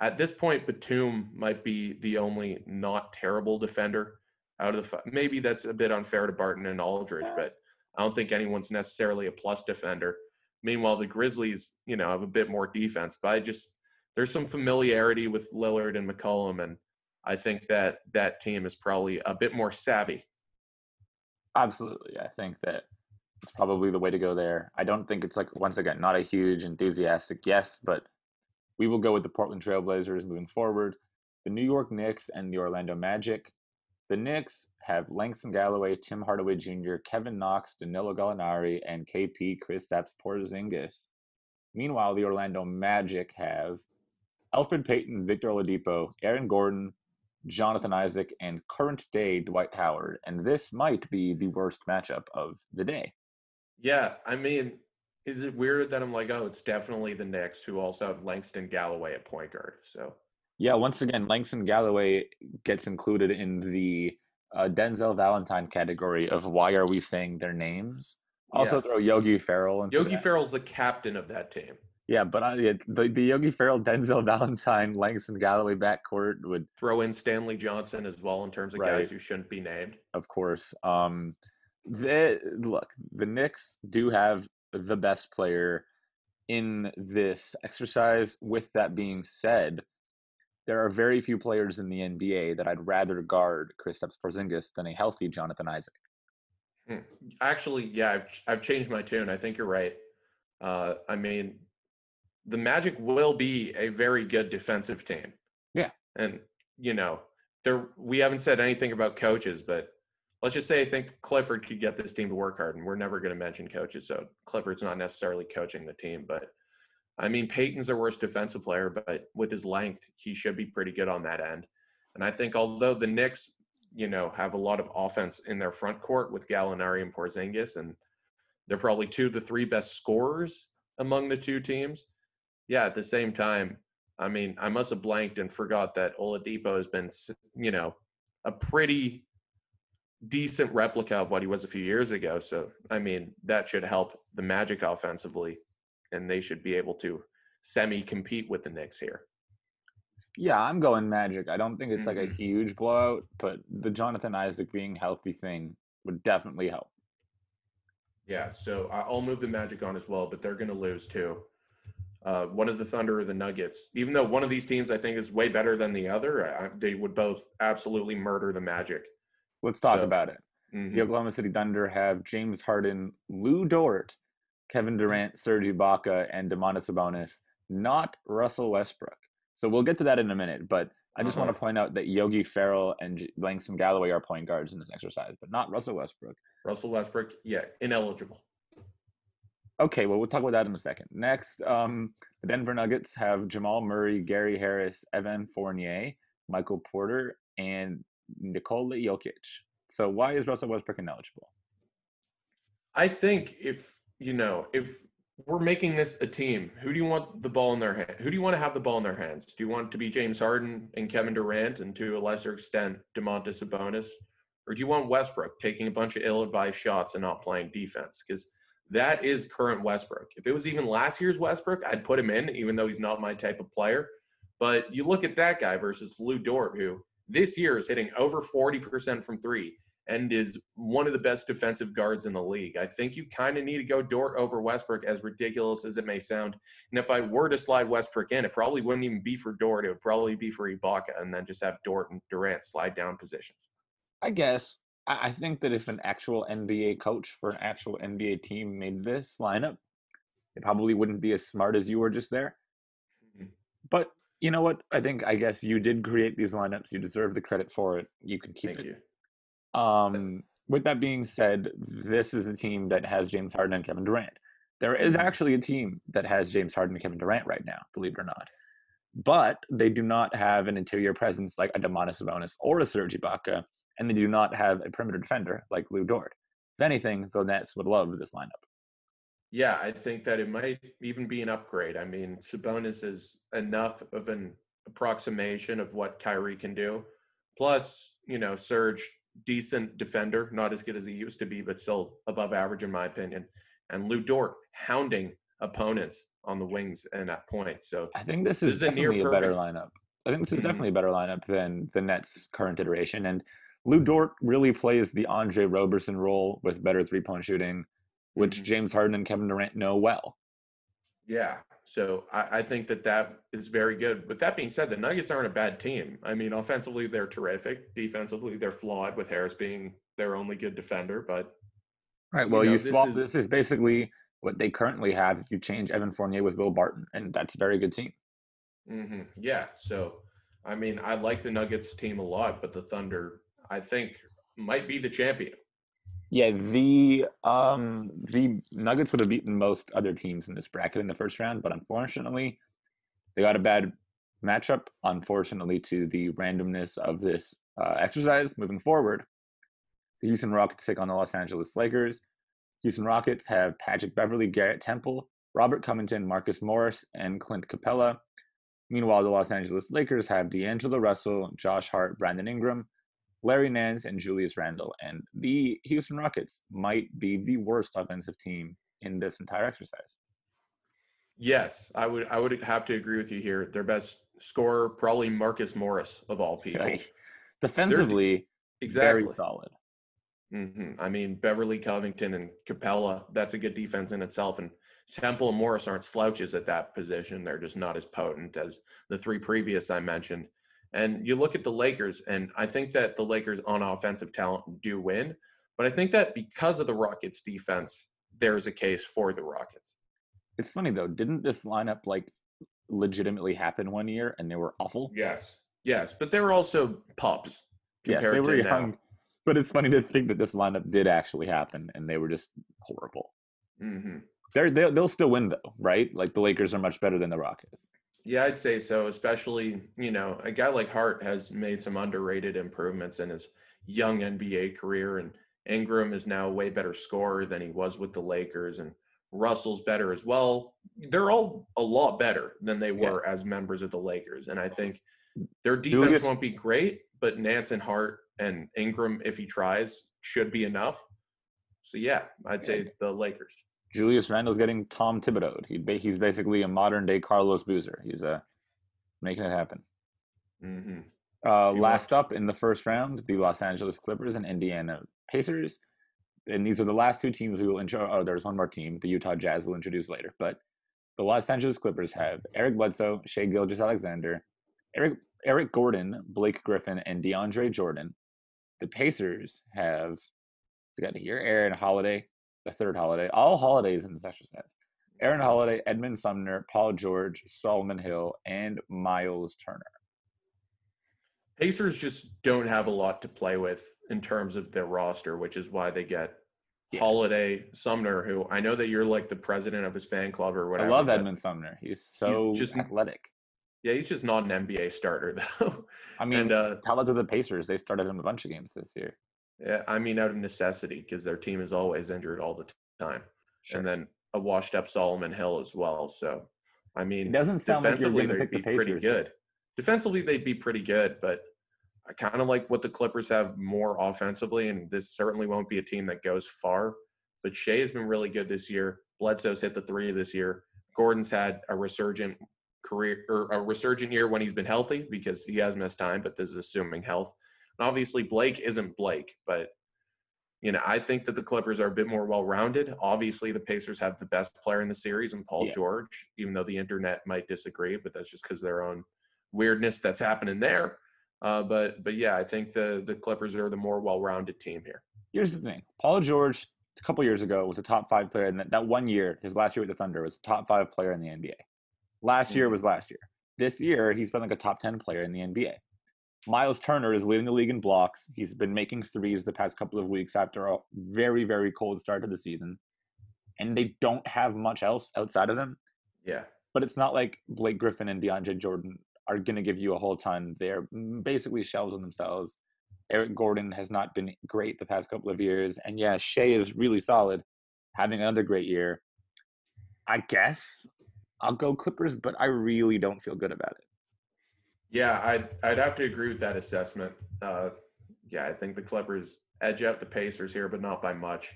at this point batum might be the only not terrible defender out of the maybe that's a bit unfair to barton and aldridge but i don't think anyone's necessarily a plus defender meanwhile the grizzlies you know have a bit more defense but i just there's some familiarity with lillard and mccollum and i think that that team is probably a bit more savvy Absolutely. I think that it's probably the way to go there. I don't think it's like, once again, not a huge enthusiastic yes, but we will go with the Portland Trailblazers moving forward. The New York Knicks and the Orlando Magic. The Knicks have Langston Galloway, Tim Hardaway Jr., Kevin Knox, Danilo Gallinari, and KP Kristaps Porzingis. Meanwhile, the Orlando Magic have Elfrid Payton, Victor Oladipo, Aaron Gordon, Jonathan Isaac, and current day Dwight Howard. And this might be the worst matchup of the day. yeah i mean is it weird that i'm like oh it's definitely the Knicks who also have langston galloway at point guard so Yeah, once again, Langston Galloway gets included in the uh, Denzel Valentine category of why are we saying their names? Also Yes. throw Yogi Ferrell into Yogi that. Ferrell's the captain of that team. Yeah, but I, the, the Yogi Ferrell, Denzel Valentine, Langston Galloway backcourt would, Throw in Stanley Johnson as well in terms of Right. guys who shouldn't be named. of course. Um, the look, the Knicks do have the best player in this exercise. With that being said, there are very few players in the NBA that I'd rather guard Kristaps Porzingis than a healthy Jonathan Isaac. Actually, yeah, I've I've changed my tune. I think you're right. Uh, I mean, the Magic will be a very good defensive team. Yeah. and you know, there we haven't said anything about coaches, but let's just say I think Clifford could get this team to work hard, and we're never going to mention coaches, so Clifford's not necessarily coaching the team, but I mean, Payton's their worst defensive player, but with his length, he should be pretty good on that end. And I think although the Knicks, you know, have a lot of offense in their front court with Gallinari and Porzingis, and they're probably two of the three best scorers among the two teams. Yeah, at the same time, I mean, I must have blanked and forgot that Oladipo has been, you know, a pretty decent replica of what he was a few years ago. So, I mean, that should help the Magic offensively, and they should be able to semi compete with the Knicks here. Yeah, I'm going Magic. I don't think it's like a Mhm. huge blowout, but the Jonathan Isaac being healthy thing would definitely help. Yeah, so I'll move the Magic on as well, but they're going to lose too. Uh, one of the Thunder or the Nuggets. Even though one of these teams I think is way better than the other, I, they would both absolutely murder the Magic. Let's talk so, about it. Mm-hmm. The Oklahoma City Thunder have James Harden, Lu Dort, Kevin Durant, Serge Ibaka, and Domantas Sabonis, not Russell Westbrook. So we'll get to that in a minute, but I just uh-huh. want to point out that Yogi Ferrell and Langston Galloway are point guards in this exercise, but not Russell Westbrook. Russell Westbrook, yeah, ineligible. Okay, well, we'll talk about that in a second. Next, um, the Denver Nuggets have Jamal Murray, Gary Harris, Evan Fournier, Michael Porter, and Nikola Jokic. So why is Russell Westbrook ineligible? I think if you know if we're making this a team, who do you want the ball in their hand? Who do you want to have the ball in their hands? Do you want it to be James Harden and Kevin Durant, and to a lesser extent Domantas Sabonis, or do you want Westbrook taking a bunch of ill-advised shots and not playing defense? Because that is current Westbrook. If it was even last year's Westbrook, I'd put him in, even though he's not my type of player. But you look at that guy versus Lu Dort, who this year is hitting over 40% from three and is one of the best defensive guards in the league. I think you kind of need to go Dort over Westbrook, as ridiculous as it may sound. And if I were to slide Westbrook in, it probably wouldn't even be for Dort. It would probably be for Ibaka, and then just have Dort and Durant slide down positions. I guess. I think that if an actual NBA coach for an actual NBA team made this lineup, it probably wouldn't be as smart as you were just there. Mm-hmm. But you know what? I think I guess you did create these lineups. You deserve the credit for it. You can keep Thank it. You. Um, with that being said, this is a team that has James Harden and Kevin Durant. There is mm-hmm. actually a team that has James Harden and Kevin Durant right now, believe it or not. But they do not have an interior presence like a Domantas Sabonis or a Serge Ibaka and they do not have a perimeter defender like Lu Dort. If anything, the Nets would love this lineup. Yeah, I think that it might even be an upgrade. I mean, Sabonis is enough of an approximation of what Kyrie can do. Plus, you know, Serge, decent defender, not as good as he used to be, but still above average in my opinion. And Lu Dort hounding opponents on the wings and at point. So I think this is, this is definitely a, a better lineup. I think this is mm-hmm. definitely a better lineup than the Nets' current iteration. And Lu Dort really plays the Andre Roberson role with better three point shooting, which mm-hmm. James Harden and Kevin Durant know well. Yeah. So I, I, think that that is very good. With that being said, the Nuggets aren't a bad team. I mean, offensively, they're terrific. Defensively, they're flawed with Harris being their only good defender. But right. Well, you, know, you swap. This is, this is basically what they currently have. If you change Evan Fournier with Will Barton, and that's a very good team. Mm-hmm. Yeah. So, I mean, I like the Nuggets team a lot, but the Thunder I think might be the champion. Yeah, the um the Nuggets would have beaten most other teams in this bracket in the first round, but unfortunately, they got a bad matchup. Unfortunately, to the randomness of this uh, exercise moving forward, the Houston Rockets take on the Los Angeles Lakers. Houston Rockets have Patrick Beverley, Garrett Temple, Robert Covington, Marcus Morris, and Clint Capela. Meanwhile, the Los Angeles Lakers have D'Angelo Russell, Josh Hart, Brandon Ingram, Larry Nance and Julius Randle. And the Houston Rockets might be the worst offensive team in this entire exercise. Yes, I would I would have to agree with you here. Their best scorer probably Marcus Morris of all people. Defensively, exactly. very solid. Mm-hmm. I mean, Beverley Covington and Capela, that's a good defense in itself. And Temple and Morris aren't slouches at that position. They're just not as potent as the three previous I mentioned. And you look at the Lakers, and I think that the Lakers on offensive talent do win. But I think that because of the Rockets defense, there's a case for the Rockets. It's funny though, didn't this lineup like legitimately happen one year and they were awful? Yes. Yes. But they were also pups. Yes, they were young. Now. But it's funny to think that this lineup did actually happen and they were just horrible. Mm-hmm. They're, they'll, they'll still win though, right? Like the Lakers are much better than the Rockets. Yeah, I'd say so. Especially, you know, a guy like Hart has made some underrated improvements in his young NBA career, and Ingram is now a way better scorer than he was with the Lakers, and Russell's better as well. They're all a lot better than they were yes. as members of the Lakers, and I think their defense won't be great, but Nance and Hart and Ingram, if he tries, should be enough. So yeah, I'd say the Lakers. Julius Randle's getting Tom Thibodeau. He, he's basically a modern day Carlos Boozer. He's uh, making it happen. Mm-hmm. Uh, last up in the first round, the Los Angeles Clippers and Indiana Pacers. And these are the last two teams we will intro. Oh, there's one more team. The Utah Jazz will introduce later. But the Los Angeles Clippers have Eric Bledsoe, Shai Gilgeous-Alexander, Eric Eric Gordon, Blake Griffin, and DeAndre Jordan. The Pacers have let's get here Aaron Holiday, the third Holiday, all holidays in the session sets. Aaron Holiday, Edmond Sumner, Paul George, Solomon Hill, and Miles Turner. Pacers just don't have a lot to play with in terms of their roster, which is why they get yeah. Holiday, Sumner, who I know that you're like the president of his fan club or whatever. I love Edmond Sumner. He's so he's just athletic. Yeah, he's just not an NBA starter though. I mean, and, uh, how about the Pacers? They started him a bunch of games this year. Yeah, I mean, out of necessity because their team is always injured all the time, sure. and then a washed-up Solomon Hill as well. So, I mean, it doesn't sound defensively like they'd be the pretty good. Defensively, they'd be pretty good, but I kind of like what the Clippers have more offensively, and this certainly won't be a team that goes far. But Shai has been really good this year. Bledsoe's hit the three this year. Gordon's had a resurgent career or a resurgent year when he's been healthy because he has missed time, but this is assuming health. And obviously, Blake isn't Blake, but you know, I think that the Clippers are a bit more well-rounded. Obviously, the Pacers have the best player in the series, and Paul yeah. George. Even though the internet might disagree, but that's just because their own weirdness that's happening there. Uh, but but yeah, I think the the Clippers are the more well-rounded team here. Here's the thing: Paul George a couple years ago was a top five player, and that, that one year, his last year with the Thunder, was top five player in the NBA. Last year mm-hmm. was last year. This year, he's been like a top ten player in the NBA. Miles Turner is leading the league in blocks. He's been making threes the past couple of weeks after a very very cold start to the season, and they don't have much else outside of them. Yeah. But it's not like Blake Griffin and DeAndre Jordan are going to give you a whole ton. They're basically shells on themselves. Eric Gordon has not been great the past couple of years. And yeah, Shai is really solid, having another great year. I guess I'll go Clippers, but I really don't feel good about it. Yeah, I'd, I'd have to agree with that assessment. Uh, yeah, I think the Clippers edge out the Pacers here, but not by much.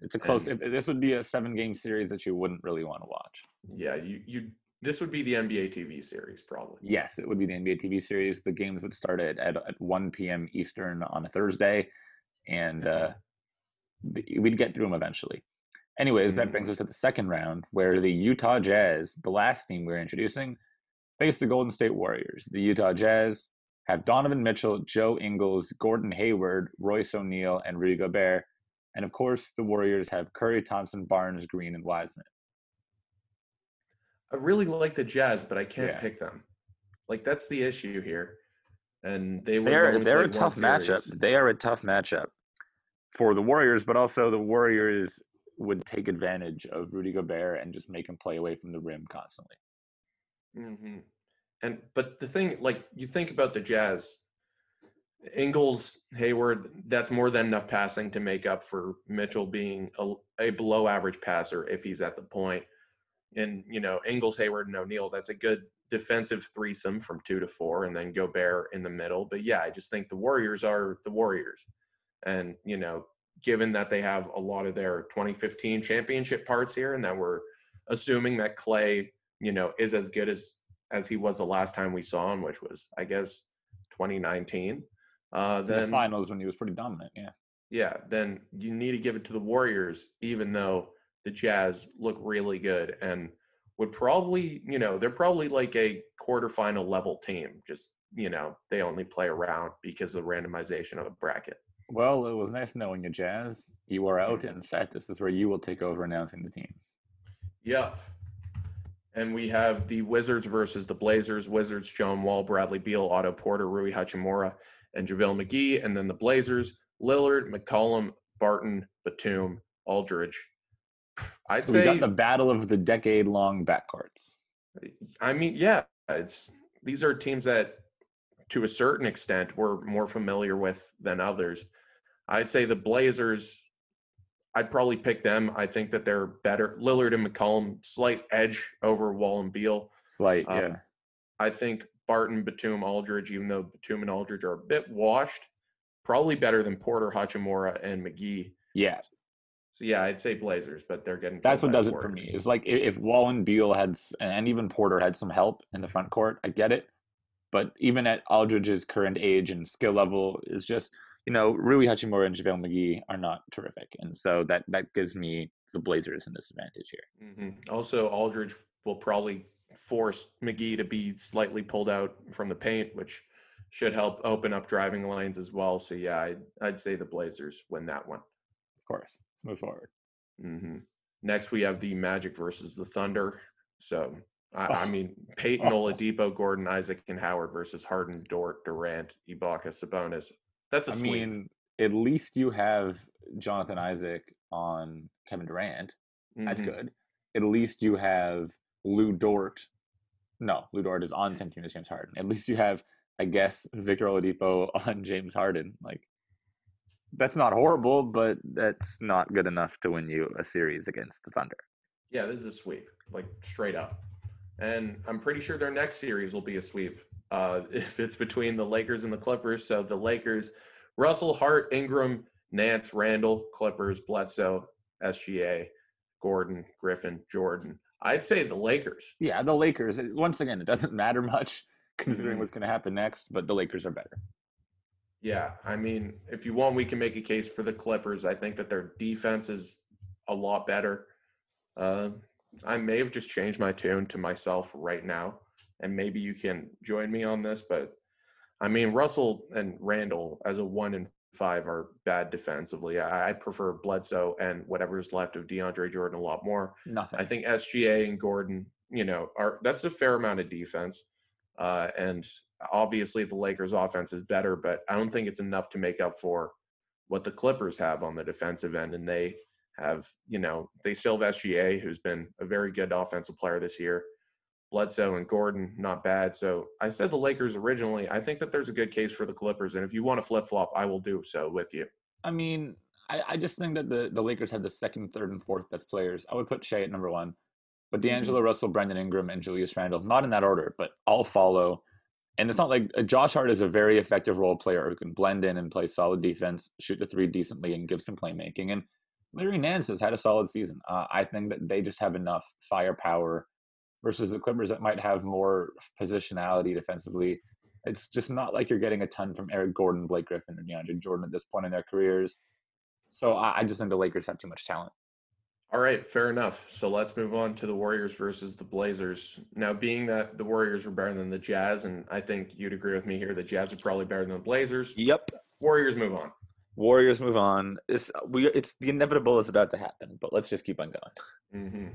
It's a close. And, this would be a seven-game series that you wouldn't really want to watch. Yeah, you you this would be the NBA TV series, probably. Yes, it would be the NBA TV series. The games would start at, at, at 1 p.m. Eastern on a Thursday, and uh, we'd get through them eventually. Anyways, mm-hmm. that brings us to the second round, where the Utah Jazz, the last team we're introducing, face the Golden State Warriors. The Utah Jazz have Donovan Mitchell, Joe Ingles, Gordon Hayward, Royce O'Neale, and Rudy Gobert. And of course, the Warriors have Curry, Thompson, Barnes, Green, and Wiseman. I really like the Jazz, but I can't yeah. pick them. Like that's the issue here. And they they're they're a tough matchup. They are a tough matchup for the Warriors, but also the Warriors would take advantage of Rudy Gobert and just make him play away from the rim constantly. Mm-hmm. And but the thing, like you think about the Jazz, Ingles, Hayward, that's more than enough passing to make up for Mitchell being a, a below average passer if he's at the point. And you know Ingles, Hayward, and O'Neale, That's a good defensive threesome from two to four, and then Gobert in the middle. But yeah, I just think the Warriors are the Warriors, and you know, given that they have a lot of their 2015 championship parts here, and that we're assuming that Klay you know, is as good as as he was the last time we saw him, which was I guess 2019. Uh, then the finals when he was pretty dominant. Yeah. Yeah. Then you need to give it to the Warriors, even though the Jazz look really good and would probably, you know, they're probably like a quarterfinal level team. Just, you know, they only play around because of the randomization of the bracket. Well, it was nice knowing you, Jazz. You are out and set. This is where you will take over announcing the teams. Yep. And we have the Wizards versus the Blazers. Wizards, John Wall, Bradley Beal, Otto Porter, Rui Hachimura, and JaVale McGee. And then the Blazers, Lillard, McCollum, Barton, Batum, Aldridge, I'd so say got the battle of the decade-long backcourts. I mean, yeah, it's these are teams that, to a certain extent, we're more familiar with than others. I'd say the Blazers. I'd probably pick them. I think that they're better. Lillard and McCollum, slight edge over Wall and Beal. Slight, um, yeah. I think Barton, Batum, Aldridge, even though Batum and Aldridge are a bit washed, probably better than Porter, Hachimura, and McGee. Yeah. So yeah, I'd say Blazers, but they're getting. That's what does it for me. It's like if Wall and Beal had, and even Porter had some help in the front court, I get it. But even at Aldridge's current age and skill level, is just you know Rui Hachimura and JaVale McGee are not terrific, and so that that gives me the Blazers in this advantage here. Mm-hmm. Also, Aldridge will probably force McGee to be slightly pulled out from the paint, which should help open up driving lanes as well. So yeah, I'd, I'd say the Blazers win that one. Of course. Let's move forward. hmm Next, we have the Magic versus the Thunder. So I, I mean, Payton, Oladipo, Gordon, Isaac, and Howard versus Harden, Dort, Durant, Ibaka, Sabonis. That's a I sweep. mean, at least you have Jonathan Isaac on Kevin Durant. That's Mhm. good. At least you have Lu Dort. No, Lu Dort is on same team as James Harden. At least you have, I guess, Victor Oladipo on James Harden. Like, that's not horrible, but that's not good enough to win you a series against the Thunder. Yeah, this is a sweep, like straight up. And I'm pretty sure their next series will be a sweep uh, if it's between the Lakers and the Clippers. So the Lakers, Russell, Hart, Ingram, Nance, Randle, Clippers, Bledsoe, SGA, Gordon, Griffin, Jordan. I'd say the Lakers. Yeah, the Lakers. Once again, it doesn't matter much considering Mhm. what's going to happen next, but the Lakers are better. Yeah, I mean, if you want, we can make a case for the Clippers. I think that their defense is a lot better. Uh, I may have just changed my tune to myself right now, and maybe you can join me on this. But I mean, Russell and Randle as a one and five are bad defensively. I, I prefer Bledsoe and whatever's left of DeAndre Jordan a lot more. Nothing. I think SGA and Gordon, you know, are that's a fair amount of defense. Uh, and obviously the Lakers offense is better, but I don't think it's enough to make up for what the Clippers have on the defensive end. And they have, you know, they still have SGA, who's been a very good offensive player this year. Bledsoe and Gordon, not bad. So I said the Lakers originally. I think that there's a good case for the Clippers. And if you want to flip flop, I will do so with you. I mean, I, I just think that the, the Lakers had the second, third, and fourth best players. I would put Shai at number one, but D'Angelo Russell, Brandon Ingram, and Julius Randle, not in that order, but I'll follow. And it's not like uh, Josh Hart is a very effective role player who can blend in and play solid defense, shoot the three decently, and give some playmaking. And Larry Nance has had a solid season. Uh, I think that they just have enough firepower versus the Clippers that might have more positionality defensively. It's just not like you're getting a ton from Eric Gordon, Blake Griffin, or DeAndre Jordan at this point in their careers. So I, I just think the Lakers have too much talent. All right, fair enough. So let's move on to the Warriors versus the Blazers. Now, being that the Warriors are better than the Jazz, and I think you'd agree with me here, the Jazz are probably better than the Blazers. Yep. Warriors move on. Warriors move on. It's we. It's the inevitable is about to happen, but let's just keep on going. hmm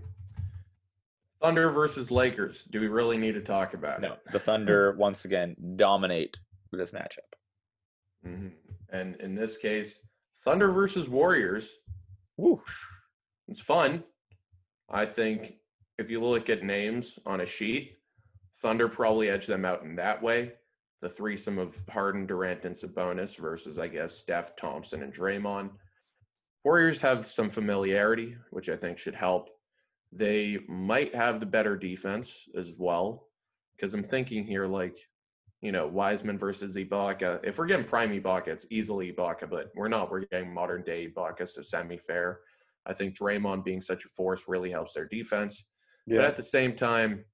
Thunder versus Lakers. Do we really need to talk about it? No, the Thunder once again dominate this matchup. it? hmm And in this case, Thunder versus Warriors. Woo. It's fun. I think if you look at names on a sheet, Thunder probably edge them out in that way. The threesome of Harden, Durant, and Sabonis versus, I guess, Steph, Thompson, and Draymond. Warriors have some familiarity, which I think should help. They might have the better defense as well, because I'm thinking here, like, you know, Wiseman versus Ibaka. If we're getting prime Ibaka, it's easily Ibaka, but we're not. We're getting modern day Ibaka, so semi fair. I think Draymond being such a force really helps their defense. But at the same time,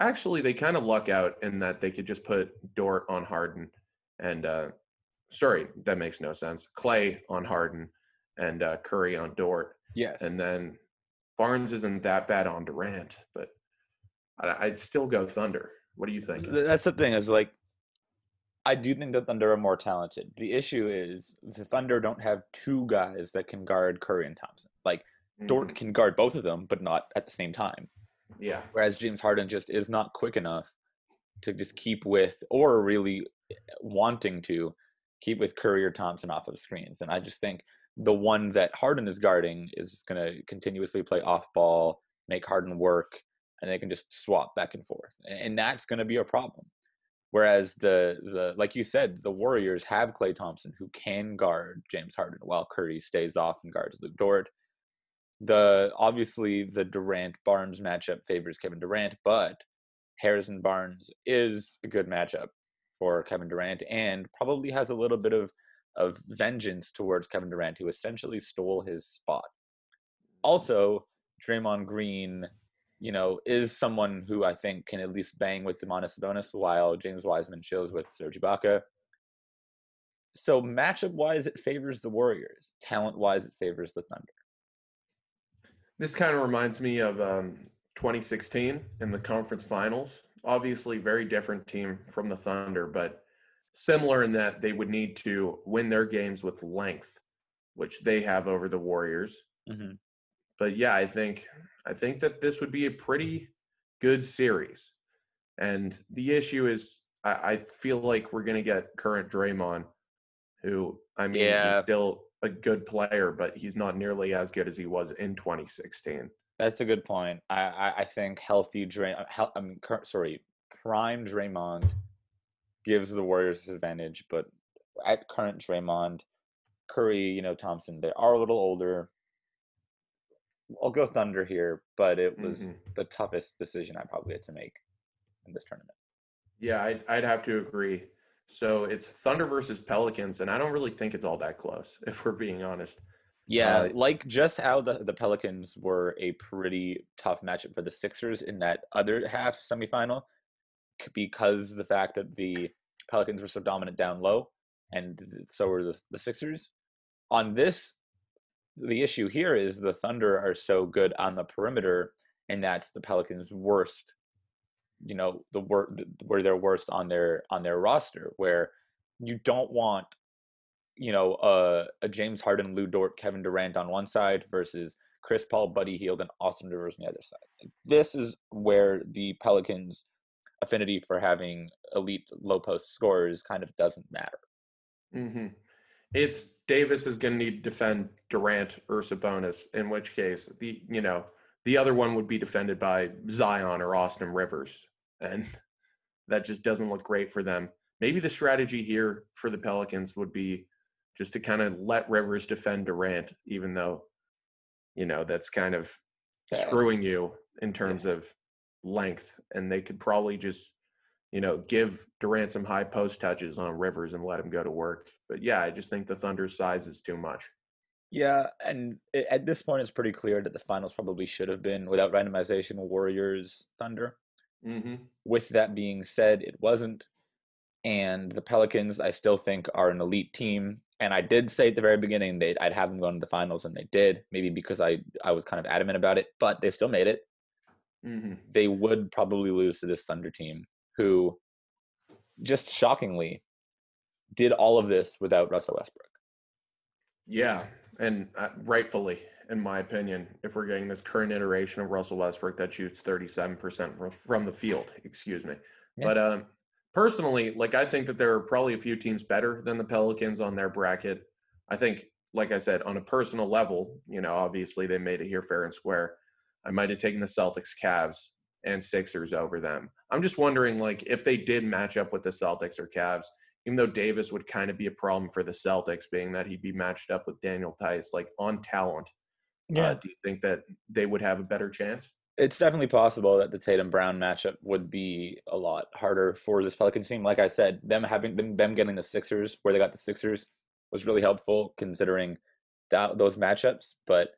actually, they kind of luck out in that they could just put Dort on Harden and, uh, sorry, that makes no sense. Klay on Harden and uh, Curry on Dort. yes. And then Barnes isn't that bad on Durant, but I- I'd still go Thunder. What do you think? That's the thing is like, I do think the Thunder are more talented. The issue is the Thunder don't have two guys that can guard Curry and Thompson. Like Dort mm-hmm. can guard both of them, but not at the same time. Yeah. Whereas James Harden just is not quick enough to just keep with, or really wanting to keep with Curry or Thompson off of screens. And I just think the one that Harden is guarding is going to continuously play off ball, make Harden work, and they can just swap back and forth. And that's going to be a problem. Whereas the the like you said, the Warriors have Klay Thompson who can guard James Harden while Curry stays off and guards Lu Dort. The obviously the Durant Barnes matchup favors Kevin Durant, but Harrison Barnes is a good matchup for Kevin Durant and probably has a little bit of of vengeance towards Kevin Durant, who essentially stole his spot. Also, Draymond Green, you know, is someone who I think can at least bang with Domantas Sabonis while James Wiseman chills with Serge Ibaka. So matchup wise, it favors the Warriors. Talent wise, it favors the Thunder. This kind of reminds me of um, 2016 in the conference finals. Obviously, very different team from the Thunder, but similar in that they would need to win their games with length, which they have over the Warriors. Mm-hmm. But yeah, I think I think that this would be a pretty good series. And the issue is, I, I feel like we're going to get current Draymond, who I mean, Yeah. he's still a good player, but he's not nearly as good as he was in 2016. That's a good point. I I, I think healthy Dray, hel- I mean, cur- sorry, prime Draymond gives the Warriors this advantage, but at current Draymond, Curry, you know, Thompson, they are a little older. I'll go Thunder here, but it was Mhm. the toughest decision I probably had to make in this tournament. Yeah, I'd, I'd have to agree. So it's Thunder versus Pelicans, and I don't really think it's all that close, if we're being honest. Yeah, Uh, like just how the, the Pelicans were a pretty tough matchup for the Sixers in that other half semifinal because the fact that the Pelicans were so dominant down low and so were the, the Sixers. On this, the issue here is the Thunder are so good on the perimeter, and that's the Pelicans' worst. You know, the wor- where they're worst on their on their roster, where you don't want you know, a James Harden, Lu Dort, Kevin Durant on one side versus Chris Paul, Buddy Hield, and Austin Rivers on the other side. This is where the Pelicans' affinity for having elite low post scorers kind of doesn't matter. hmm It's Davis is going to need to defend Durant or Sabonis, in which case the you know the other one would be defended by Zion or Austin Rivers, and that just doesn't look great for them. Maybe the strategy here for the Pelicans would be just to kind of let Rivers defend Durant, even though you know that's kind of Yeah. screwing you in terms of length, and they could probably just you know, give Durant some high post touches on Rivers and let him go to work. But yeah, I just think the Thunder's size is too much. Yeah, and i- at this point, it's pretty clear that the finals probably should have been without randomization Warriors Thunder. Mm-hmm. With that being said, it wasn't. And the Pelicans, I still think, are an elite team. And I did say at the very beginning that I'd have them going to the finals, and they did. Maybe because I, I was kind of adamant about it, but they still made it. Mm-hmm. They would probably lose to this Thunder team, who just shockingly did all of this without Russell Westbrook. Yeah, and uh, rightfully, in my opinion, if we're getting this current iteration of Russell Westbrook that shoots 37% from, from the field, excuse me. Yeah. But um, personally, like I think that there are probably a few teams better than the Pelicans on their bracket. I think, like I said, on a personal level, you know, obviously they made it here fair and square. I might have taken the Celtics, Cavs, and Sixers over them. I'm just wondering, like, if they did match up with the Celtics or Cavs, even though Davis would kind of be a problem for the Celtics, being that he'd be matched up with Daniel Theis, like on talent. Uh, do you think that they would have a better chance? it's definitely possible that the Tatum Brown matchup would be a lot harder for this Pelicans team. Like I said, them having them, them getting the Sixers where they got the Sixers was really helpful considering that those matchups. But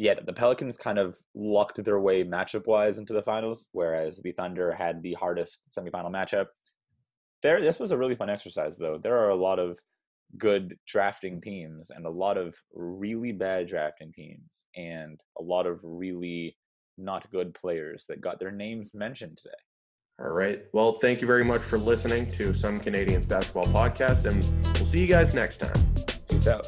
yeah, the Pelicans kind of lucked their way matchup wise into the finals, whereas the Thunder had the hardest semifinal matchup. There, this was a really fun exercise though. There are a lot of good drafting teams and a lot of really bad drafting teams and a lot of really not good players that got their names mentioned today. All right. Well, thank you very much for listening to Some Canadians Basketball Podcast, and we'll see you guys next time. Peace out.